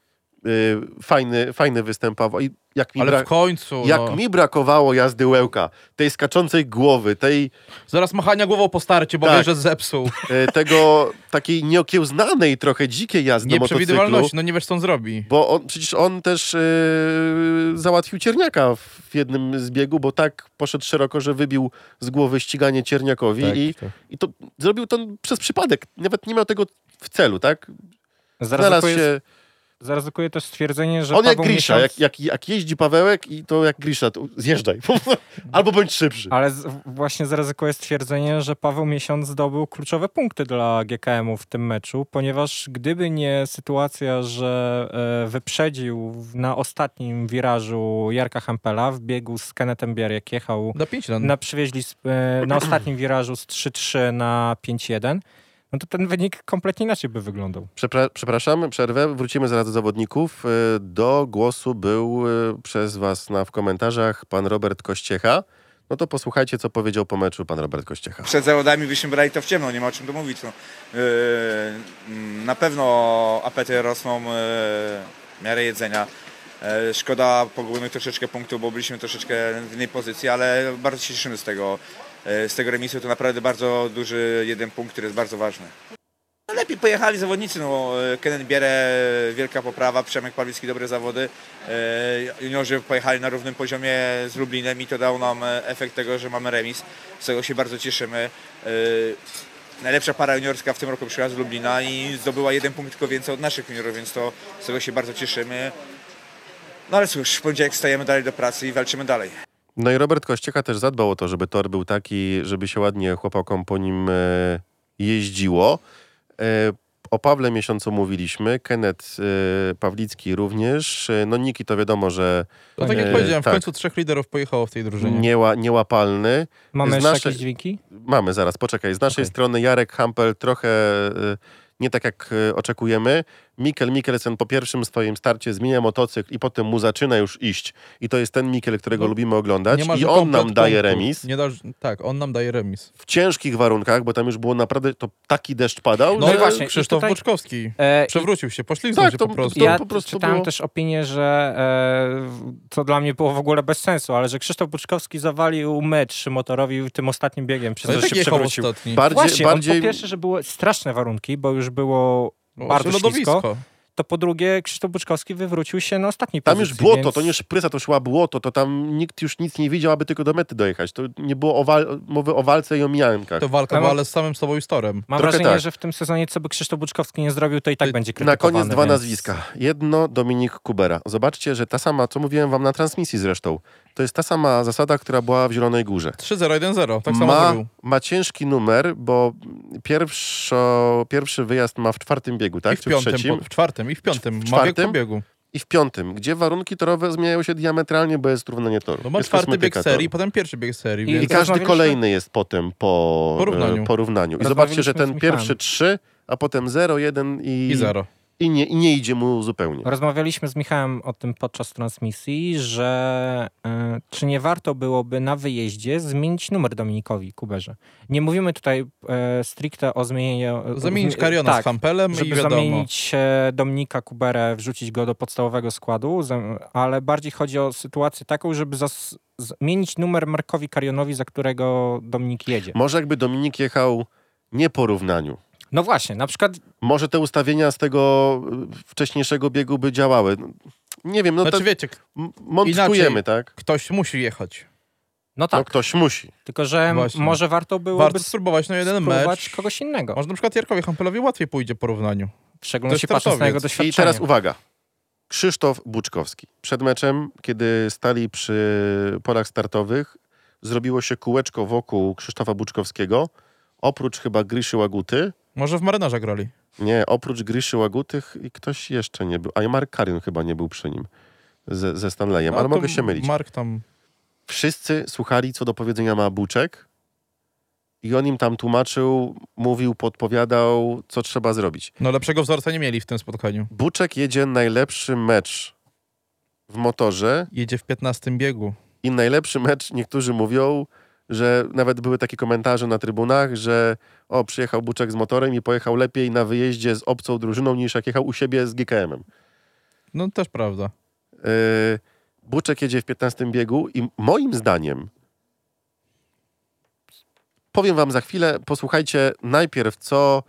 Y, fajny, fajny występ Pawła. I jak mi, Ale w końcu, jak no. mi brakowało jazdy Łełka, tej skaczącej głowy, tej, Zaraz machania głową po starcie, bo Tak. wie, że zepsuł. y, tego takiej nieokiełznanej trochę dzikiej jazdy. Nieprzewidywalności, no nie wiesz co on zrobi. Bo on, przecież on też y, załatwił Cierniaka w jednym z biegu, bo tak poszedł szeroko, że wybił z głowy ściganie Cierniakowi i, tak. i to zrobił to przez przypadek. Nawet nie miał tego w celu, tak? Zaraz Znalazł się Zaryzykuję też stwierdzenie, że On jak Paweł Grisza, Miesiąc... jak, jak, jak jeździ Pawełek i to jak Grisza, to zjeżdżaj. Albo bądź szybszy. Ale z, właśnie zaryzykuję stwierdzenie, że Paweł Miesiąc zdobył kluczowe punkty dla GKM-u w tym meczu, ponieważ gdyby nie sytuacja, że e, wyprzedził na ostatnim wirażu Jarka Hampela w biegu z Kennethem Bier, jechał Na 5 ran. na, przywieźli e, na ostatnim wirażu z 3-3 na 5-1, no to ten wynik kompletnie inaczej by wyglądał. Przepra- przepraszam, przerwę. Wrócimy zaraz do zawodników. Y, Do głosu był y, przez was na, w komentarzach pan Robert Kościecha. No to posłuchajcie, co powiedział po meczu pan Robert Kościecha. Przed zawodami byśmy brali to w ciemno, nie ma o czym tu mówić. No. Yy, na pewno apety rosną yy, w miarę jedzenia. Szkoda pogubionych troszeczkę punktów, bo byliśmy troszeczkę w innej pozycji, ale bardzo się cieszymy z tego, z tego remisu. To naprawdę bardzo duży jeden punkt, który jest bardzo ważny. No lepiej pojechali zawodnicy, no yy, Kenen Bierę, wielka poprawa, Przemek Pawlicki, dobre zawody. Yy, Juniorzy pojechali na równym poziomie z Lublinem i to dało nam e, efekt tego, że mamy remis. Z tego się bardzo cieszymy. Najlepsza para juniorska w tym roku przyjechała z Lublina i zdobyła jeden punkt tylko więcej od naszych juniorów, więc to z tego się bardzo cieszymy. No ale cóż, w poniedziałek stajemy dalej do pracy i walczymy dalej. No i Robert Kościecha też zadbał o to, żeby tor był taki, żeby się ładnie chłopakom po nim e, jeździło. E, o Pawle Miesiącu mówiliśmy, Kenneth e, Pawlicki również. E, no Niki to wiadomo, że No tak jak E, powiedziałem, w tak. końcu trzech liderów pojechało w tej drużynie. nieła, niełapalny. Mamy Z naszej- jakieś dźwięki? Mamy, zaraz, poczekaj. Z naszej Okej. strony Jarek Hampel trochę e, nie tak jak e, oczekujemy. Mikkel Mikkelsen po pierwszym swoim starcie zmienia motocykl i potem mu zaczyna już iść. I to jest ten Mikkel, którego No, lubimy oglądać. I on nam daje punktów. remis. Nie da, tak, on nam daje remis. w ciężkich warunkach, bo tam już było naprawdę, to taki deszcz padał. No, No właśnie, Krzysztof i tutaj- Buczkowski E, przewrócił się, poślizgnął Tak, się to- po prostu. ja po prostu czytałem było- też opinię, że e, to dla mnie było w ogóle bez sensu, ale że Krzysztof Buczkowski zawalił mecz motorowi tym ostatnim biegiem, przez No że tak się przewrócił. ostatni. bardziej, Właśnie, bardziej po pierwsze, że były straszne warunki, bo już było O, bardzo ślisko, lodowisko. to po drugie Krzysztof Buczkowski wywrócił się na ostatniej tam pozycji. już błoto, więc... to nie szpryca, to szła błoto, to tam nikt już nic nie widział, aby tylko do mety dojechać. To nie było o wal- mowy o walce i o mijankach. To walka była, ale z samym sobą i z torem. Mam trochę wrażenie, tak. że w tym sezonie, co by Krzysztof Buczkowski nie zrobił, to i tak będzie Na krytykowany. koniec dwa więc... nazwiska. Jedno Dominik Kubera. Zobaczcie, że ta sama, co mówiłem wam na transmisji zresztą, to jest ta sama zasada, która była w Zielonej Górze. 3-0-1-0, tak samo ma, zrobił. ma ciężki numer, bo pierwszo, pierwszy wyjazd ma w czwartym biegu, tak? I w Czy piątym, trzecim? po, w czwartym i w piątym. W Ma bieg czwartym? po biegu. I w piątym, gdzie warunki torowe zmieniają się diametralnie, bo jest równanie toru. No ma jest czwarty bieg serii, potem pierwszy bieg serii, I- I każdy kolejny jest potem po Porównaniu. e, porównaniu. I zobaczcie, że ten pierwszy trzy, a potem 0, 1 i, i zero. I, nie, i nie idzie mu zupełnie. Rozmawialiśmy z Michałem o tym podczas transmisji, że e, czy nie warto byłoby na wyjeździe zmienić numer Dominikowi Kuberze. Nie mówimy tutaj e, stricte o zmienieniu... Zamienić Kariona tak, z Hampelem i żeby wiadomo. zamienić e, Dominika Kuberę, wrzucić go do podstawowego składu, ale bardziej chodzi o sytuację taką, żeby zas- zmienić numer Markowi Karionowi, za którego Dominik jedzie. Może jakby Dominik jechał nie po równaniu. No właśnie, na przykład Może te ustawienia z tego y, wcześniejszego biegu by działały. No, Nie wiem, no Znaczy to wiecie, tak? ktoś musi jechać. No No tak, ktoś musi. tylko że Właśnie. może warto byłoby Warto spróbować na jeden spróbować mecz. kogoś innego. Może na przykład Jarkowi Hampelowi łatwiej pójdzie po równaniu. W szczególności patrząc na jego doświadczenie. I teraz uwaga. Krzysztof Buczkowski. Przed meczem, kiedy stali przy polach startowych, zrobiło się kółeczko wokół Krzysztofa Buczkowskiego. Oprócz chyba Griszy Łaguty. Może w marynarza grali. Nie, oprócz Griszy Łagutych i ktoś jeszcze nie był. A i Mark Karin chyba nie był przy nim ze, ze Stanleyem, No ale mogę się mylić. Mark tam... Wszyscy słuchali, co do powiedzenia ma Buczek i on im tam tłumaczył, mówił, podpowiadał, co trzeba zrobić. No lepszego wzorca nie mieli w tym spotkaniu. Buczek jedzie najlepszy mecz w motorze Jedzie w 15 biegu. i najlepszy mecz, niektórzy mówią, że nawet były takie komentarze na trybunach, że o, przyjechał Buczek z motorem i pojechał lepiej na wyjeździe z obcą drużyną niż jak jechał u siebie z GKM-em. No też prawda. Yy, Buczek jedzie w 15 biegu i moim zdaniem powiem wam za chwilę, posłuchajcie najpierw, co,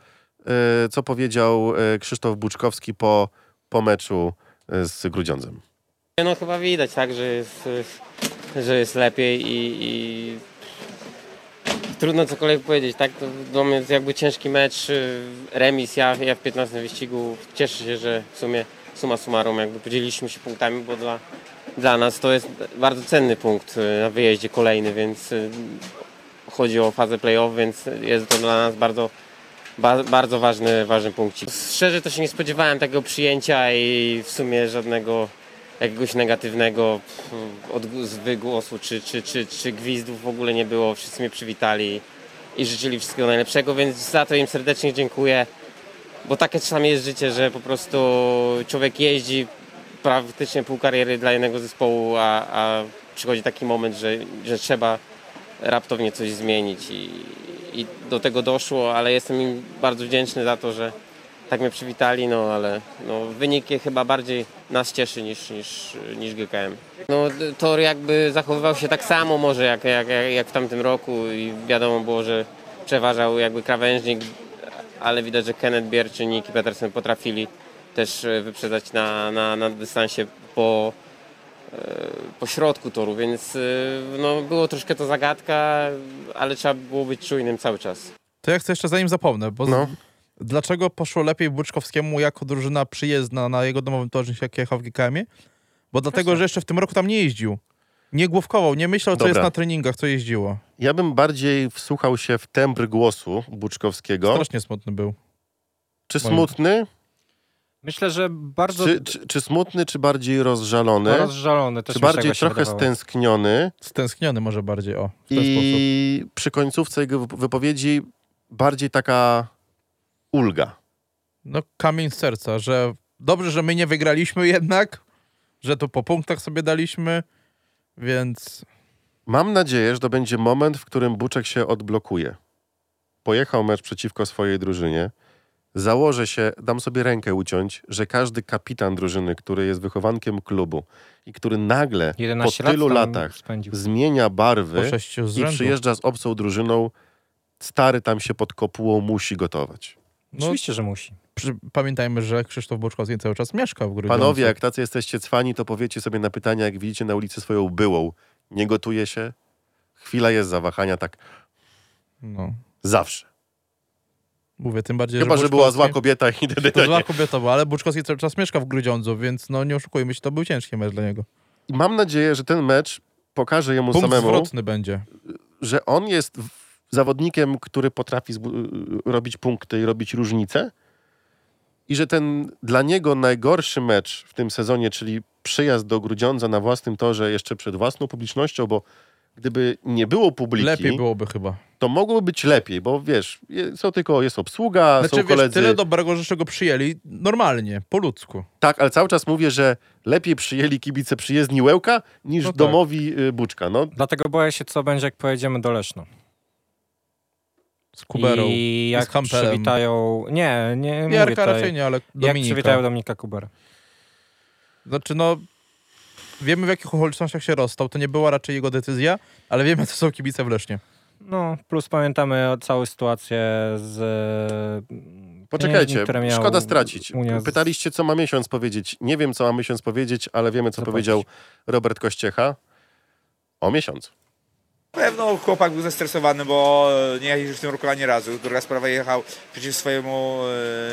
yy, co powiedział yy, Krzysztof Buczkowski po, po meczu yy, z Grudziądzem. No chyba widać, tak, że jest, że jest lepiej i, i trudno cokolwiek powiedzieć, tak? To dla mnie jakby ciężki mecz, y, remis, ja, ja w 15 wyścigu cieszę się, że w sumie suma summarum jakby podzieliliśmy się punktami, bo dla, dla nas to jest bardzo cenny punkt y, na wyjeździe kolejny, więc y, chodzi o fazę playoff, więc jest to dla nas bardzo, ba, bardzo ważny, ważny punkcik. Szczerze to się nie spodziewałem takiego przyjęcia i w sumie żadnego jakiegoś negatywnego pff, odgłosu czy, czy, czy, czy gwizdów w ogóle nie było. Wszyscy mnie przywitali i życzyli wszystkiego najlepszego, więc za to im serdecznie dziękuję. Bo takie czasami jest życie, że po prostu człowiek jeździ praktycznie pół kariery dla jednego zespołu, a, a przychodzi taki moment, że, że trzeba raptownie coś zmienić i, i do tego doszło, ale jestem im bardzo wdzięczny za to, że tak mnie przywitali, no ale no, wynik chyba bardziej nas cieszy niż, niż, niż GKM. No, Tor jakby zachowywał się tak samo może jak, jak, jak w tamtym roku i wiadomo było, że przeważał jakby krawężnik, ale widać, że Kenneth Bier czy Nicky Petersen potrafili też e, wyprzedzać na, na, na dystansie po, e, po środku toru, więc e, no, było troszkę to zagadka, ale trzeba było być czujnym cały czas. To ja chcę jeszcze zanim zapomnę, bo No. Dlaczego poszło lepiej Buczkowskiemu jako drużyna przyjezdna na jego domowym torze niż jak jechał w GKM-ie? Bo dlatego, że jeszcze w tym roku tam nie jeździł. Nie główkował, nie myślał, co Dobra. jest na treningach, co jeździło. Ja bym bardziej wsłuchał się w tembr głosu Buczkowskiego. Strasznie smutny był. Czy moim- smutny? Myślę, że bardzo Czy, czy, czy smutny, czy bardziej rozżalony? rozżalony. Też czy bardziej tak trochę wydawało. stęskniony? Stęskniony może bardziej, o. W ten sposób. I przy końcówce jego wyp- wypowiedzi bardziej taka ulga. No kamień z serca, że dobrze, że my nie wygraliśmy jednak, że to po punktach sobie daliśmy, więc Mam nadzieję, że to będzie moment, w którym Buczek się odblokuje. Pojechał mecz przeciwko swojej drużynie. Założę się, dam sobie rękę uciąć, że każdy kapitan drużyny, który jest wychowankiem klubu i który nagle po 11 tylu lat latach spędził. zmienia barwy i przyjeżdża z obcą drużyną, stary tam się pod kopułą musi gotować. No, Oczywiście, że musi. pamiętajmy, że Krzysztof Buczkowski cały czas mieszka w Grudziądzu. Panowie, jak tacy jesteście cwani, to powiecie sobie na pytania, jak widzicie na ulicy swoją byłą. Nie gotuje się? Chwila jest zawahania, tak No, zawsze. mówię, tym bardziej, Chyba, że że była zła kobieta i wtedy To zła kobieta była, ale Buczkowski cały czas mieszka w Grudziądzu, więc no nie oszukujmy się, to był ciężki mecz dla niego. I mam nadzieję, że ten mecz pokaże jemu Punkt samemu, zwrotny będzie. że on jest zawodnikiem, który potrafi zbu- robić punkty i robić różnice. I że ten dla niego najgorszy mecz w tym sezonie, czyli przyjazd do Grudziądza na własnym torze jeszcze przed własną publicznością, bo gdyby nie było publiki, Lepiej byłoby chyba. to mogłoby być lepiej, bo wiesz, są tylko, jest obsługa, Znaczy, są wiesz, koledzy. tyle dobrego, że go przyjęli normalnie, po ludzku. Tak, ale cały czas mówię, że lepiej przyjęli kibice przyjezdni Łełka niż No tak. domowi y, Buczka. No, Dlatego boję się, co będzie, jak pojedziemy do Leszno. Z Kuberą, I z jak Hampelem. przywitają... Nie, nie Jarka raczej nie, ale Jak Dominika. przywitają Dominika Kubera. Znaczy, no, wiemy w jakich okolicznościach się rozstał. To nie była raczej jego decyzja, ale wiemy, co są kibice w Lesznie. No, plus pamiętamy całą sytuację z... mm, Poczekajcie, szkoda stracić. Unia z- Pytaliście, co ma miesiąc powiedzieć. Nie wiem, co ma miesiąc powiedzieć, ale wiemy, co Zapłacić. powiedział Robert Kościecha o miesiącu. Pewno chłopak był zestresowany, bo nie jeździł w tym roku ani razu. Druga sprawa jechał przeciw swojemu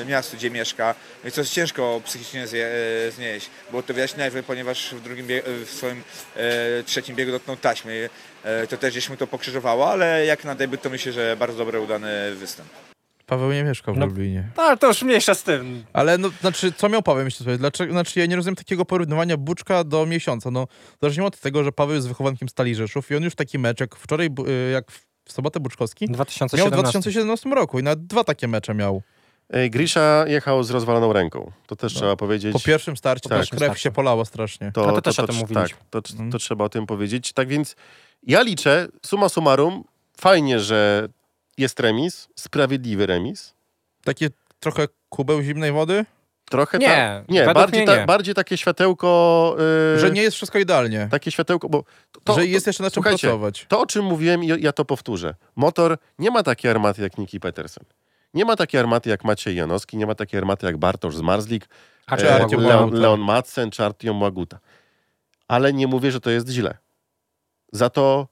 e, miastu, gdzie mieszka. No i co jest ciężko psychicznie zje, e, znieść. Było to widać najpierw, ponieważ w, drugim w swoim e, trzecim biegu dotknął taśmy. E, to też gdzieś mu to pokrzyżowało, ale jak na to myślę, że bardzo dobry, udany występ. Paweł nie mieszkał w No. Lublinie. No, ale to już mniejsza z tym. Ale no, znaczy, co miał Paweł myślę sobie? Dlaczego, znaczy, ja nie rozumiem takiego porównywania Buczka do miesiąca. No, zacznijmy od tego, że Paweł jest wychowankiem Stali Rzeszów i on już taki mecz, jak wczoraj, y, jak w sobotę Buczkowski, miał w 2017. 2017 roku i nawet dwa takie mecze miał. Ej, Grisza jechał z rozwaloną ręką. To też No. trzeba powiedzieć. Po pierwszym starcie Tak. też krew Starcie. się polała strasznie. to, A to też o tym mówiliśmy. Tak, to, Mhm. to trzeba o tym powiedzieć. Tak więc ja liczę, summa summarum, fajnie, że jest remis, sprawiedliwy remis. Takie trochę kubeł zimnej wody, Trochę Nie, ta, nie, bardziej, ta, nie. bardziej takie światełko. Yy, że nie jest wszystko idealnie. Takie światełko, bo. To, że jest jeszcze na czym pracować. To, o czym mówiłem, i ja to powtórzę. Motor nie ma takiej armaty jak Niki Petersen. Nie ma takiej armaty jak Maciej Janowski, nie ma takiej armaty jak Bartosz Zmarzlik, A Czy e, Artyom Leon, Łaguta. Leon Madsen czy Artiom Łaguta. Ale nie mówię, że to jest źle. Za to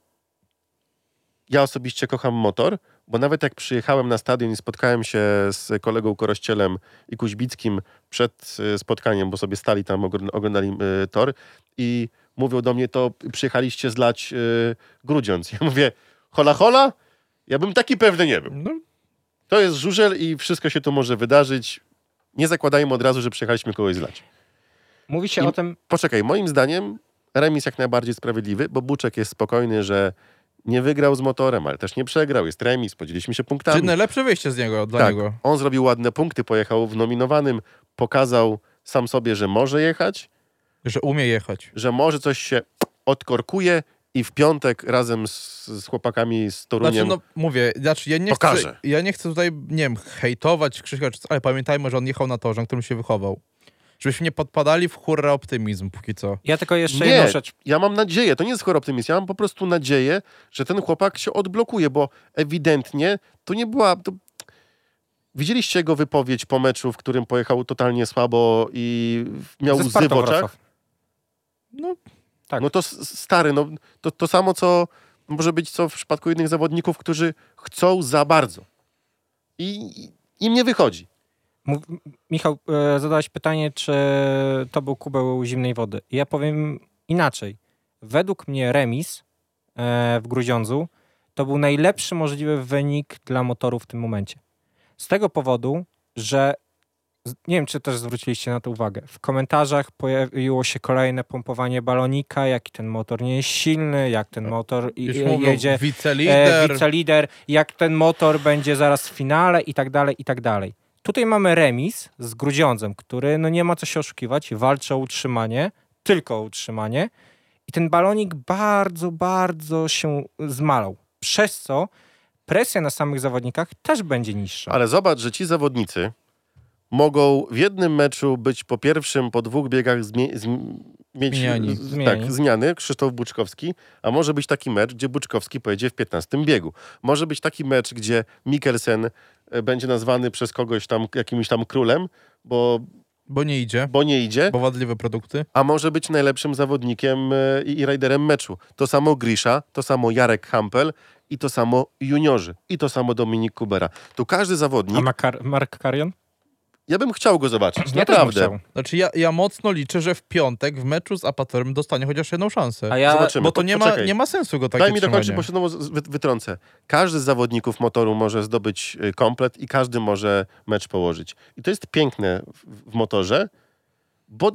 ja osobiście kocham motor, bo nawet jak przyjechałem na stadion i spotkałem się z kolegą Korościelem i Kuźbickim przed y, spotkaniem, bo sobie stali tam, oglądali y, tor i mówią do mnie, to przyjechaliście zlać y, Grudziądz. Ja mówię, hola hola? Ja bym taki pewny nie był. No, To jest żużel i wszystko się tu może wydarzyć. Nie zakładajmy od razu, że przyjechaliśmy kogoś zlać. Mówi się I- o tym, Poczekaj, moim zdaniem remis jak najbardziej sprawiedliwy, bo Buczek jest spokojny, że nie wygrał z motorem, ale też nie przegrał. Jest remis, podzieliliśmy się punktami. czyli najlepsze wyjście z niego, dla tak, niego. on zrobił ładne punkty, pojechał w nominowanym, pokazał sam sobie, że może jechać, Że umie jechać. że może coś się odkorkuje i w piątek razem z, z chłopakami z Toruniem Znaczy, no mówię, znaczy ja nie, chcę, Pokaże. ja nie chcę tutaj, nie wiem, hejtować Krzyśka, ale pamiętajmy, że on jechał na torze, na którym się wychował. Żebyśmy nie podpadali w hurra optymizm póki co. ja tylko jeszcze Nie, jedną rzecz. ja mam nadzieję, to nie jest chory optymizm, ja mam po prostu nadzieję, że ten chłopak się odblokuje, bo ewidentnie to nie była... To... Widzieliście jego wypowiedź po meczu, w którym pojechał totalnie słabo i miał Ze łzy w oczach? Wrocław. No, Tak. No to stary, no to, to samo, co może być co w przypadku innych zawodników, którzy chcą za bardzo. I i im nie wychodzi. Mów, Michał, e, zadałeś pytanie, czy to był kubeł zimnej wody. Ja powiem inaczej. Według mnie remis e, w Gruziądzu to był najlepszy możliwy wynik dla motoru w tym momencie. Z tego powodu, że nie wiem, czy też zwróciliście na to uwagę. W komentarzach pojawiło się kolejne pompowanie balonika, jaki ten motor nie jest silny, jak ten motor już i- mówią, jedzie wicelider. e, wicelider, jak ten motor będzie zaraz w finale i tak dalej, i tak dalej. Tutaj mamy remis z Grudziądzem, który no nie ma co się oszukiwać, walczy o utrzymanie, tylko o utrzymanie i ten balonik bardzo, bardzo się zmalał. Przez co presja na samych zawodnikach też będzie niższa. Ale zobacz, że ci zawodnicy mogą w jednym meczu być po pierwszym, po dwóch biegach zmie- zm- mieć Zmieniani. z- Zmieniani. Tak, zmiany, Krzysztof Buczkowski, a może być taki mecz, gdzie Buczkowski pojedzie w 15 biegu. Może być taki mecz, gdzie Mikkelsen e, będzie nazwany przez kogoś tam jakimś tam królem, bo, Bo nie idzie, bo nie idzie, bo wadliwe produkty. a może być najlepszym zawodnikiem e, i, i rajderem meczu. To samo Grisza, to samo Jarek Hampel i to samo juniorzy. I to samo Dominik Kubera. Tu każdy zawodnik, A Mark Karion? Ja bym chciał go zobaczyć, Ja naprawdę. chciał. Znaczy ja, ja mocno liczę, że w piątek w meczu z Apatorem dostanie chociaż jedną szansę. A ja, Zobaczymy. Bo to nie ma, nie ma sensu go takie Daj mi dokończyć, bo się wytrącę. Każdy z zawodników motoru może zdobyć y, komplet i każdy może mecz położyć. I to jest piękne w, w motorze, bo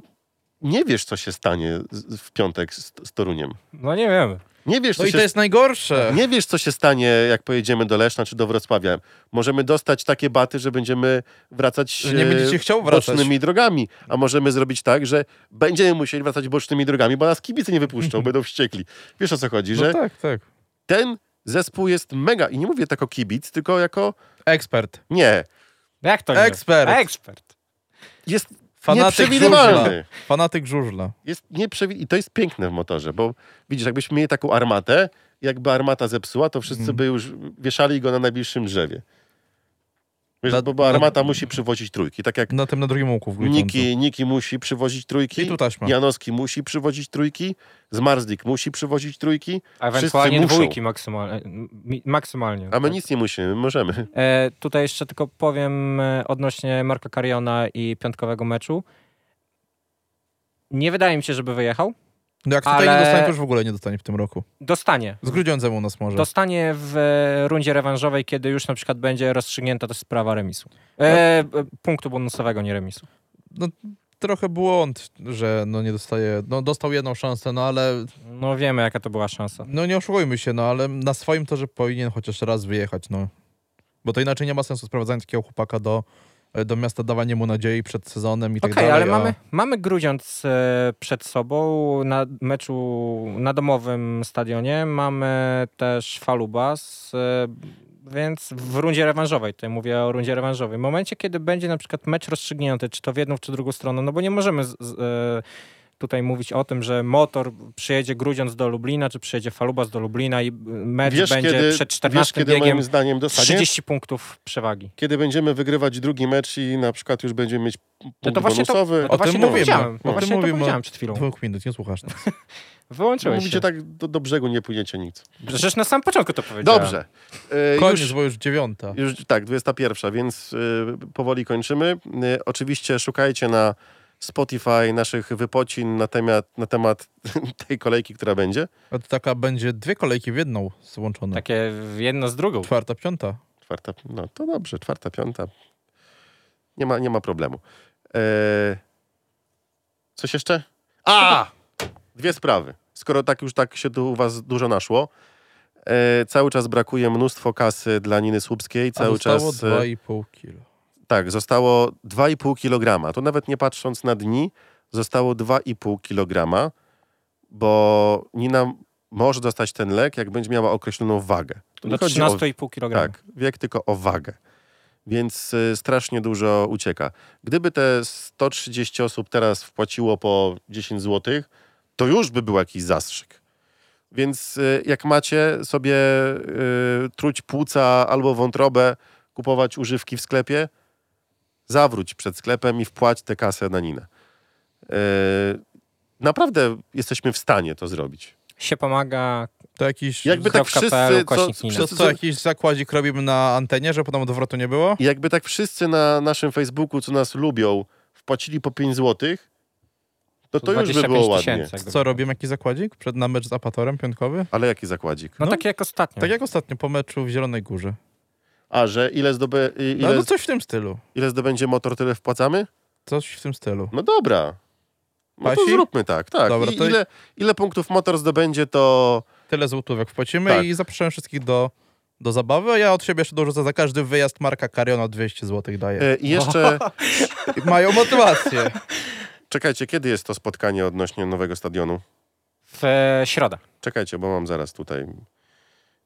nie wiesz, co się stanie w piątek z, z Toruniem. No nie wiem. Nie wiesz, co No i się to jest najgorsze. Nie wiesz, co się stanie, jak pojedziemy do Leszna czy do Wrocławia. Możemy dostać takie baty, że będziemy wracać Że nie e, będziecie chciał wracać. bocznymi drogami. A możemy zrobić tak, że będziemy musieli wracać bocznymi drogami, bo nas kibice nie wypuszczą, będą wściekli. Wiesz o co chodzi, No że tak, tak. ten zespół jest mega. I nie mówię tak o kibic, tylko jako... Ekspert. Nie. Jak to nie? Ekspert. Ekspert. Jest Fanatyk nieprzewidywalny. żużla. Fanatyk żużla. Jest nieprzewi- I to jest piękne w motorze, bo widzisz, jakbyśmy mieli taką armatę, jakby armata zepsuła, to wszyscy Mm. by już wieszali go na najbliższym drzewie. Wiesz, Na- bo, bo na- armata musi przywozić trójki. Tak jak Na tym na drugim łuku w. Niki, Niki musi przywozić trójki, I tu taśma. Janowski musi przywozić trójki, Zmarzlik musi przywozić trójki, A ewentualnie muszą. dwójki maksymalnie. maksymalnie. a my tak. nic nie musimy, my możemy. E, tutaj jeszcze tylko powiem e, odnośnie Marka Kariona i piątkowego meczu. Nie wydaje mi się, żeby wyjechał. No jak tutaj Ale- nie dostanie, to już w ogóle nie dostanie w tym roku. Dostanie. Z Grudziądzem u nas może. Dostanie w rundzie rewanżowej, kiedy już na przykład będzie rozstrzygnięta też sprawa remisu. E, e, punktu bonusowego, nie remisu. No, trochę błąd, że no nie dostaje, no dostał jedną szansę, no ale No wiemy, jaka to była szansa. no nie oszukujmy się, no ale na swoim torze powinien chociaż raz wyjechać, no. Bo to inaczej nie ma sensu sprowadzania takiego chłopaka do, do miasta, dawanie mu nadziei przed sezonem i tak Okej, dalej. ale a- mamy, mamy Grudziądz e, przed sobą na meczu na domowym stadionie. Mamy też Falubas, e, więc w rundzie rewanżowej, tutaj mówię o rundzie rewanżowej. W momencie, kiedy będzie na przykład mecz rozstrzygnięty, czy to w jedną, czy drugą stronę, no bo nie możemy z, z, e, tutaj mówić o tym, że motor przyjedzie Grudziądz do Lublina, czy przyjedzie Falubas do Lublina i y, mecz Wiesz, będzie kiedy, przed wiesz, 14 kiedy biegiem moim zdaniem dostanie? 30 punktów przewagi. Kiedy będziemy wygrywać drugi mecz i na przykład już będziemy mieć punkt No to właśnie to, bonusowy. no to O tym to mówimy. powiedziałem. O No tym to mówimy. powiedziałem przed chwilą. Dwóch minut, nie słuchasz nas. Wyłączyłeś Mówicie się. tak do, do brzegu nie płyniecie nic. Przecież na samym początku to powiedziałem. Dobrze. E, Koniec, już, bo już dziewiąta. już tak, 21, więc y, powoli kończymy. Y, oczywiście szukajcie na Spotify naszych wypocin na temat, na temat tej kolejki, która będzie. A to taka będzie dwie kolejki w jedną złączone. Takie jedno z drugą. Czwarta, piąta. Czwarta, no to dobrze, czwarta, piąta. Nie ma, nie ma problemu. E, coś jeszcze? A! Dwie sprawy. Skoro tak już tak się tu u was dużo naszło. E, cały czas brakuje mnóstwo kasy dla Niny Słupskiej. A Cały zostało czas. e, 2,5 kilo. Tak, zostało 2,5 kg. To nawet nie patrząc na dni, zostało 2,5 kg, bo Nina może dostać ten lek, jak będzie miała określoną wagę. Tu Do nie chodzi o- 13,5 kg. tak, wiek tylko o wagę. Więc y, strasznie dużo ucieka. Gdyby te 130 osób teraz wpłaciło po 10 zł, to już by był jakiś zastrzyk. Więc y, jak macie sobie y, truć płuca albo wątrobę, kupować używki w sklepie, zawróć przed sklepem i wpłać tę kasę na Ninę. Y, naprawdę jesteśmy w stanie to zrobić. Się pomaga. To jakiś... Jakby tak wszyscy, co, Nina. To wszyscy, co, jakiś zakładzik robimy na antenie, że potem odwrotu nie było? Jakby tak wszyscy na naszym Facebooku, co nas lubią, wpłacili po 5 zł, to to już by było ładnie. Co, robimy jakiś zakładzik przed na mecz z Apatorem piątkowy? Ale jaki zakładzik? No, No. tak jak ostatnio. Tak jak ostatnio po meczu w Zielonej Górze. A, że ile, zdoby, i- No, ile, no coś w tym stylu. ile zdobędzie motor, tyle wpłacamy? Coś w tym stylu. No dobra. No to Pasi? zróbmy tak, tak. Dobra, I to- ile, ile punktów motor zdobędzie, to... Tyle złotówek wpłacimy Tak. i zapraszam wszystkich do, do zabawy. A ja od siebie jeszcze dorzucę za każdy wyjazd Marka Kariona 200 zł daję. E, I jeszcze, Mają motywację. czekajcie, kiedy jest to spotkanie odnośnie nowego stadionu? W e, środę. Czekajcie, bo mam zaraz tutaj.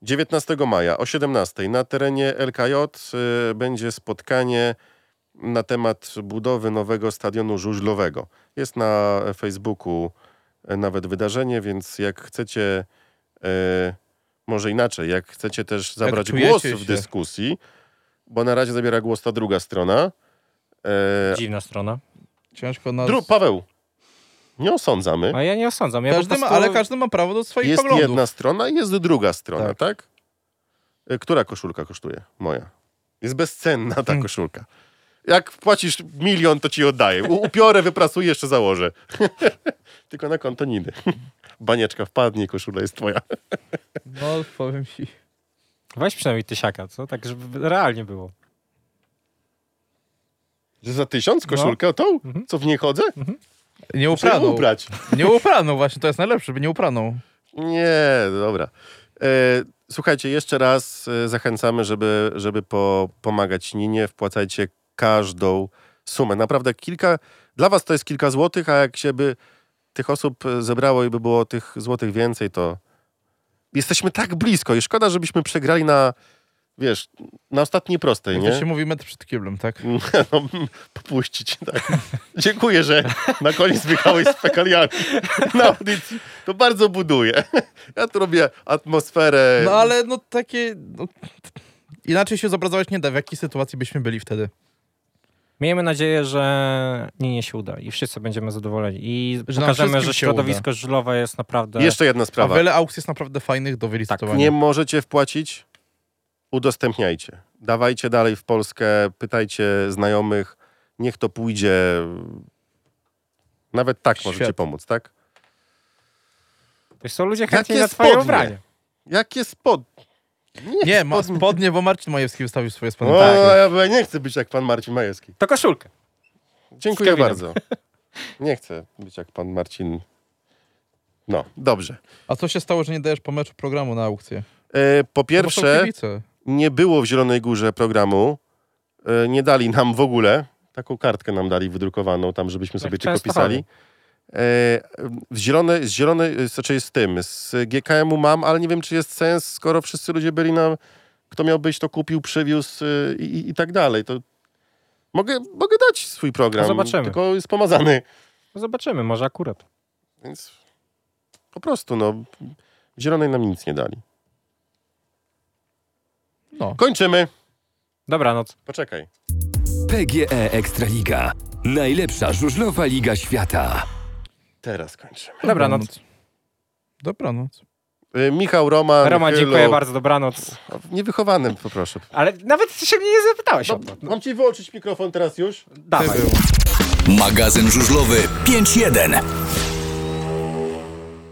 19 maja o 17 na terenie LKJ y, będzie spotkanie na temat budowy nowego stadionu żużlowego. Jest na Facebooku y, nawet wydarzenie, więc jak chcecie, y, może inaczej, jak chcecie też zabrać głos w dyskusji, bo na razie zabiera głos ta druga strona. E, Dziwna strona. Ciężko nas... Dru- Paweł, nie osądzamy. A ja nie osądzam. Ja Każdy ma, prostu... ale każdy ma prawo do swoich Jest poglądów. jedna strona i jest druga strona, tak? Tak. Y, Która koszulka kosztuje? Moja. Jest bezcenna ta Hmm. koszulka. Jak płacisz milion, to ci oddaję. U- Upiorę, wyprasuję, jeszcze założę. Tylko na konto Niny. Banieczka wpadnie i koszula jest twoja. No, powiem ci. Weź przynajmniej tysiaka, co? Tak, żeby realnie było. Że za tysiąc No. koszulkę tą? Mhm. Co w niej chodzę? Nie upraną. ubrać. Nie upraną właśnie, to jest najlepsze, by nie upraną. Nie, dobra. E, słuchajcie, jeszcze raz e, zachęcamy, żeby, żeby po, pomagać Ninie. Wpłacajcie każdą sumę. Naprawdę kilka, dla was to jest kilka złotych, a jak się by tych osób zebrało i by było tych złotych więcej, to jesteśmy tak blisko i szkoda, żebyśmy przegrali na, wiesz, na ostatniej prostej, Jak nie? to się mówi metr przed kiblem, tak? No, popuścić, tak. Dziękuję, że na koniec wyjechałeś z fekaliami na audycji. To bardzo buduje. Ja tu robię atmosferę. No ale no takie... No, inaczej się zobrazować nie da, w jakiej sytuacji byśmy byli wtedy. Miejmy nadzieję, że nie, nie się uda i wszyscy będziemy zadowoleni. I Że pokażemy, że środowisko żużlowe jest naprawdę... Jeszcze jedna A sprawa. wiele aukcji jest naprawdę fajnych do wylicytowania. Nie możecie wpłacić? Udostępniajcie. Dawajcie dalej w Polskę, pytajcie znajomych, niech to pójdzie. Nawet tak możecie Świetnie. pomóc, tak? To są ludzie chętni Jakie na twoje spodnie? ubranie. Jakie spod... Nie, ma spodnie. spodnie, bo Marcin Majewski wystawił swoje spodnie. O, Tak. ja nie chcę być jak pan Marcin Majewski. To koszulkę. Dziękuję bardzo. Nie chcę być jak pan Marcin. No, dobrze. A co się stało, że nie dajesz po meczu programu na aukcję? E, po No pierwsze. Nie było w Zielonej Górze programu. E, nie dali nam w ogóle. Taką kartkę nam dali wydrukowaną tam, żebyśmy sobie tylko pisali. E, w zielone, z zielone, znaczy z tym, z GKM-u mam, ale nie wiem, czy jest sens, skoro wszyscy ludzie byli na... Kto miał być, to kupił, przywiózł i, i, i tak dalej. To mogę, mogę dać swój program, zobaczymy. tylko jest pomazany. Zobaczymy, może akurat. Więc po prostu, no, w zielonej nam nic nie dali. No. Kończymy. Dobranoc. Poczekaj. PGE Ekstraliga. Najlepsza żużlowa liga świata. Teraz kończymy. Dobranoc. Dobranoc. Y, Michał, Roman, Roman, dziękuję bardzo, dobranoc. Niewychowanym, poproszę. Ale nawet się mnie nie zapytałeś o to. Mam ci wyłączyć mikrofon teraz już? Dawaj. Magazyn żużlowy 5.1.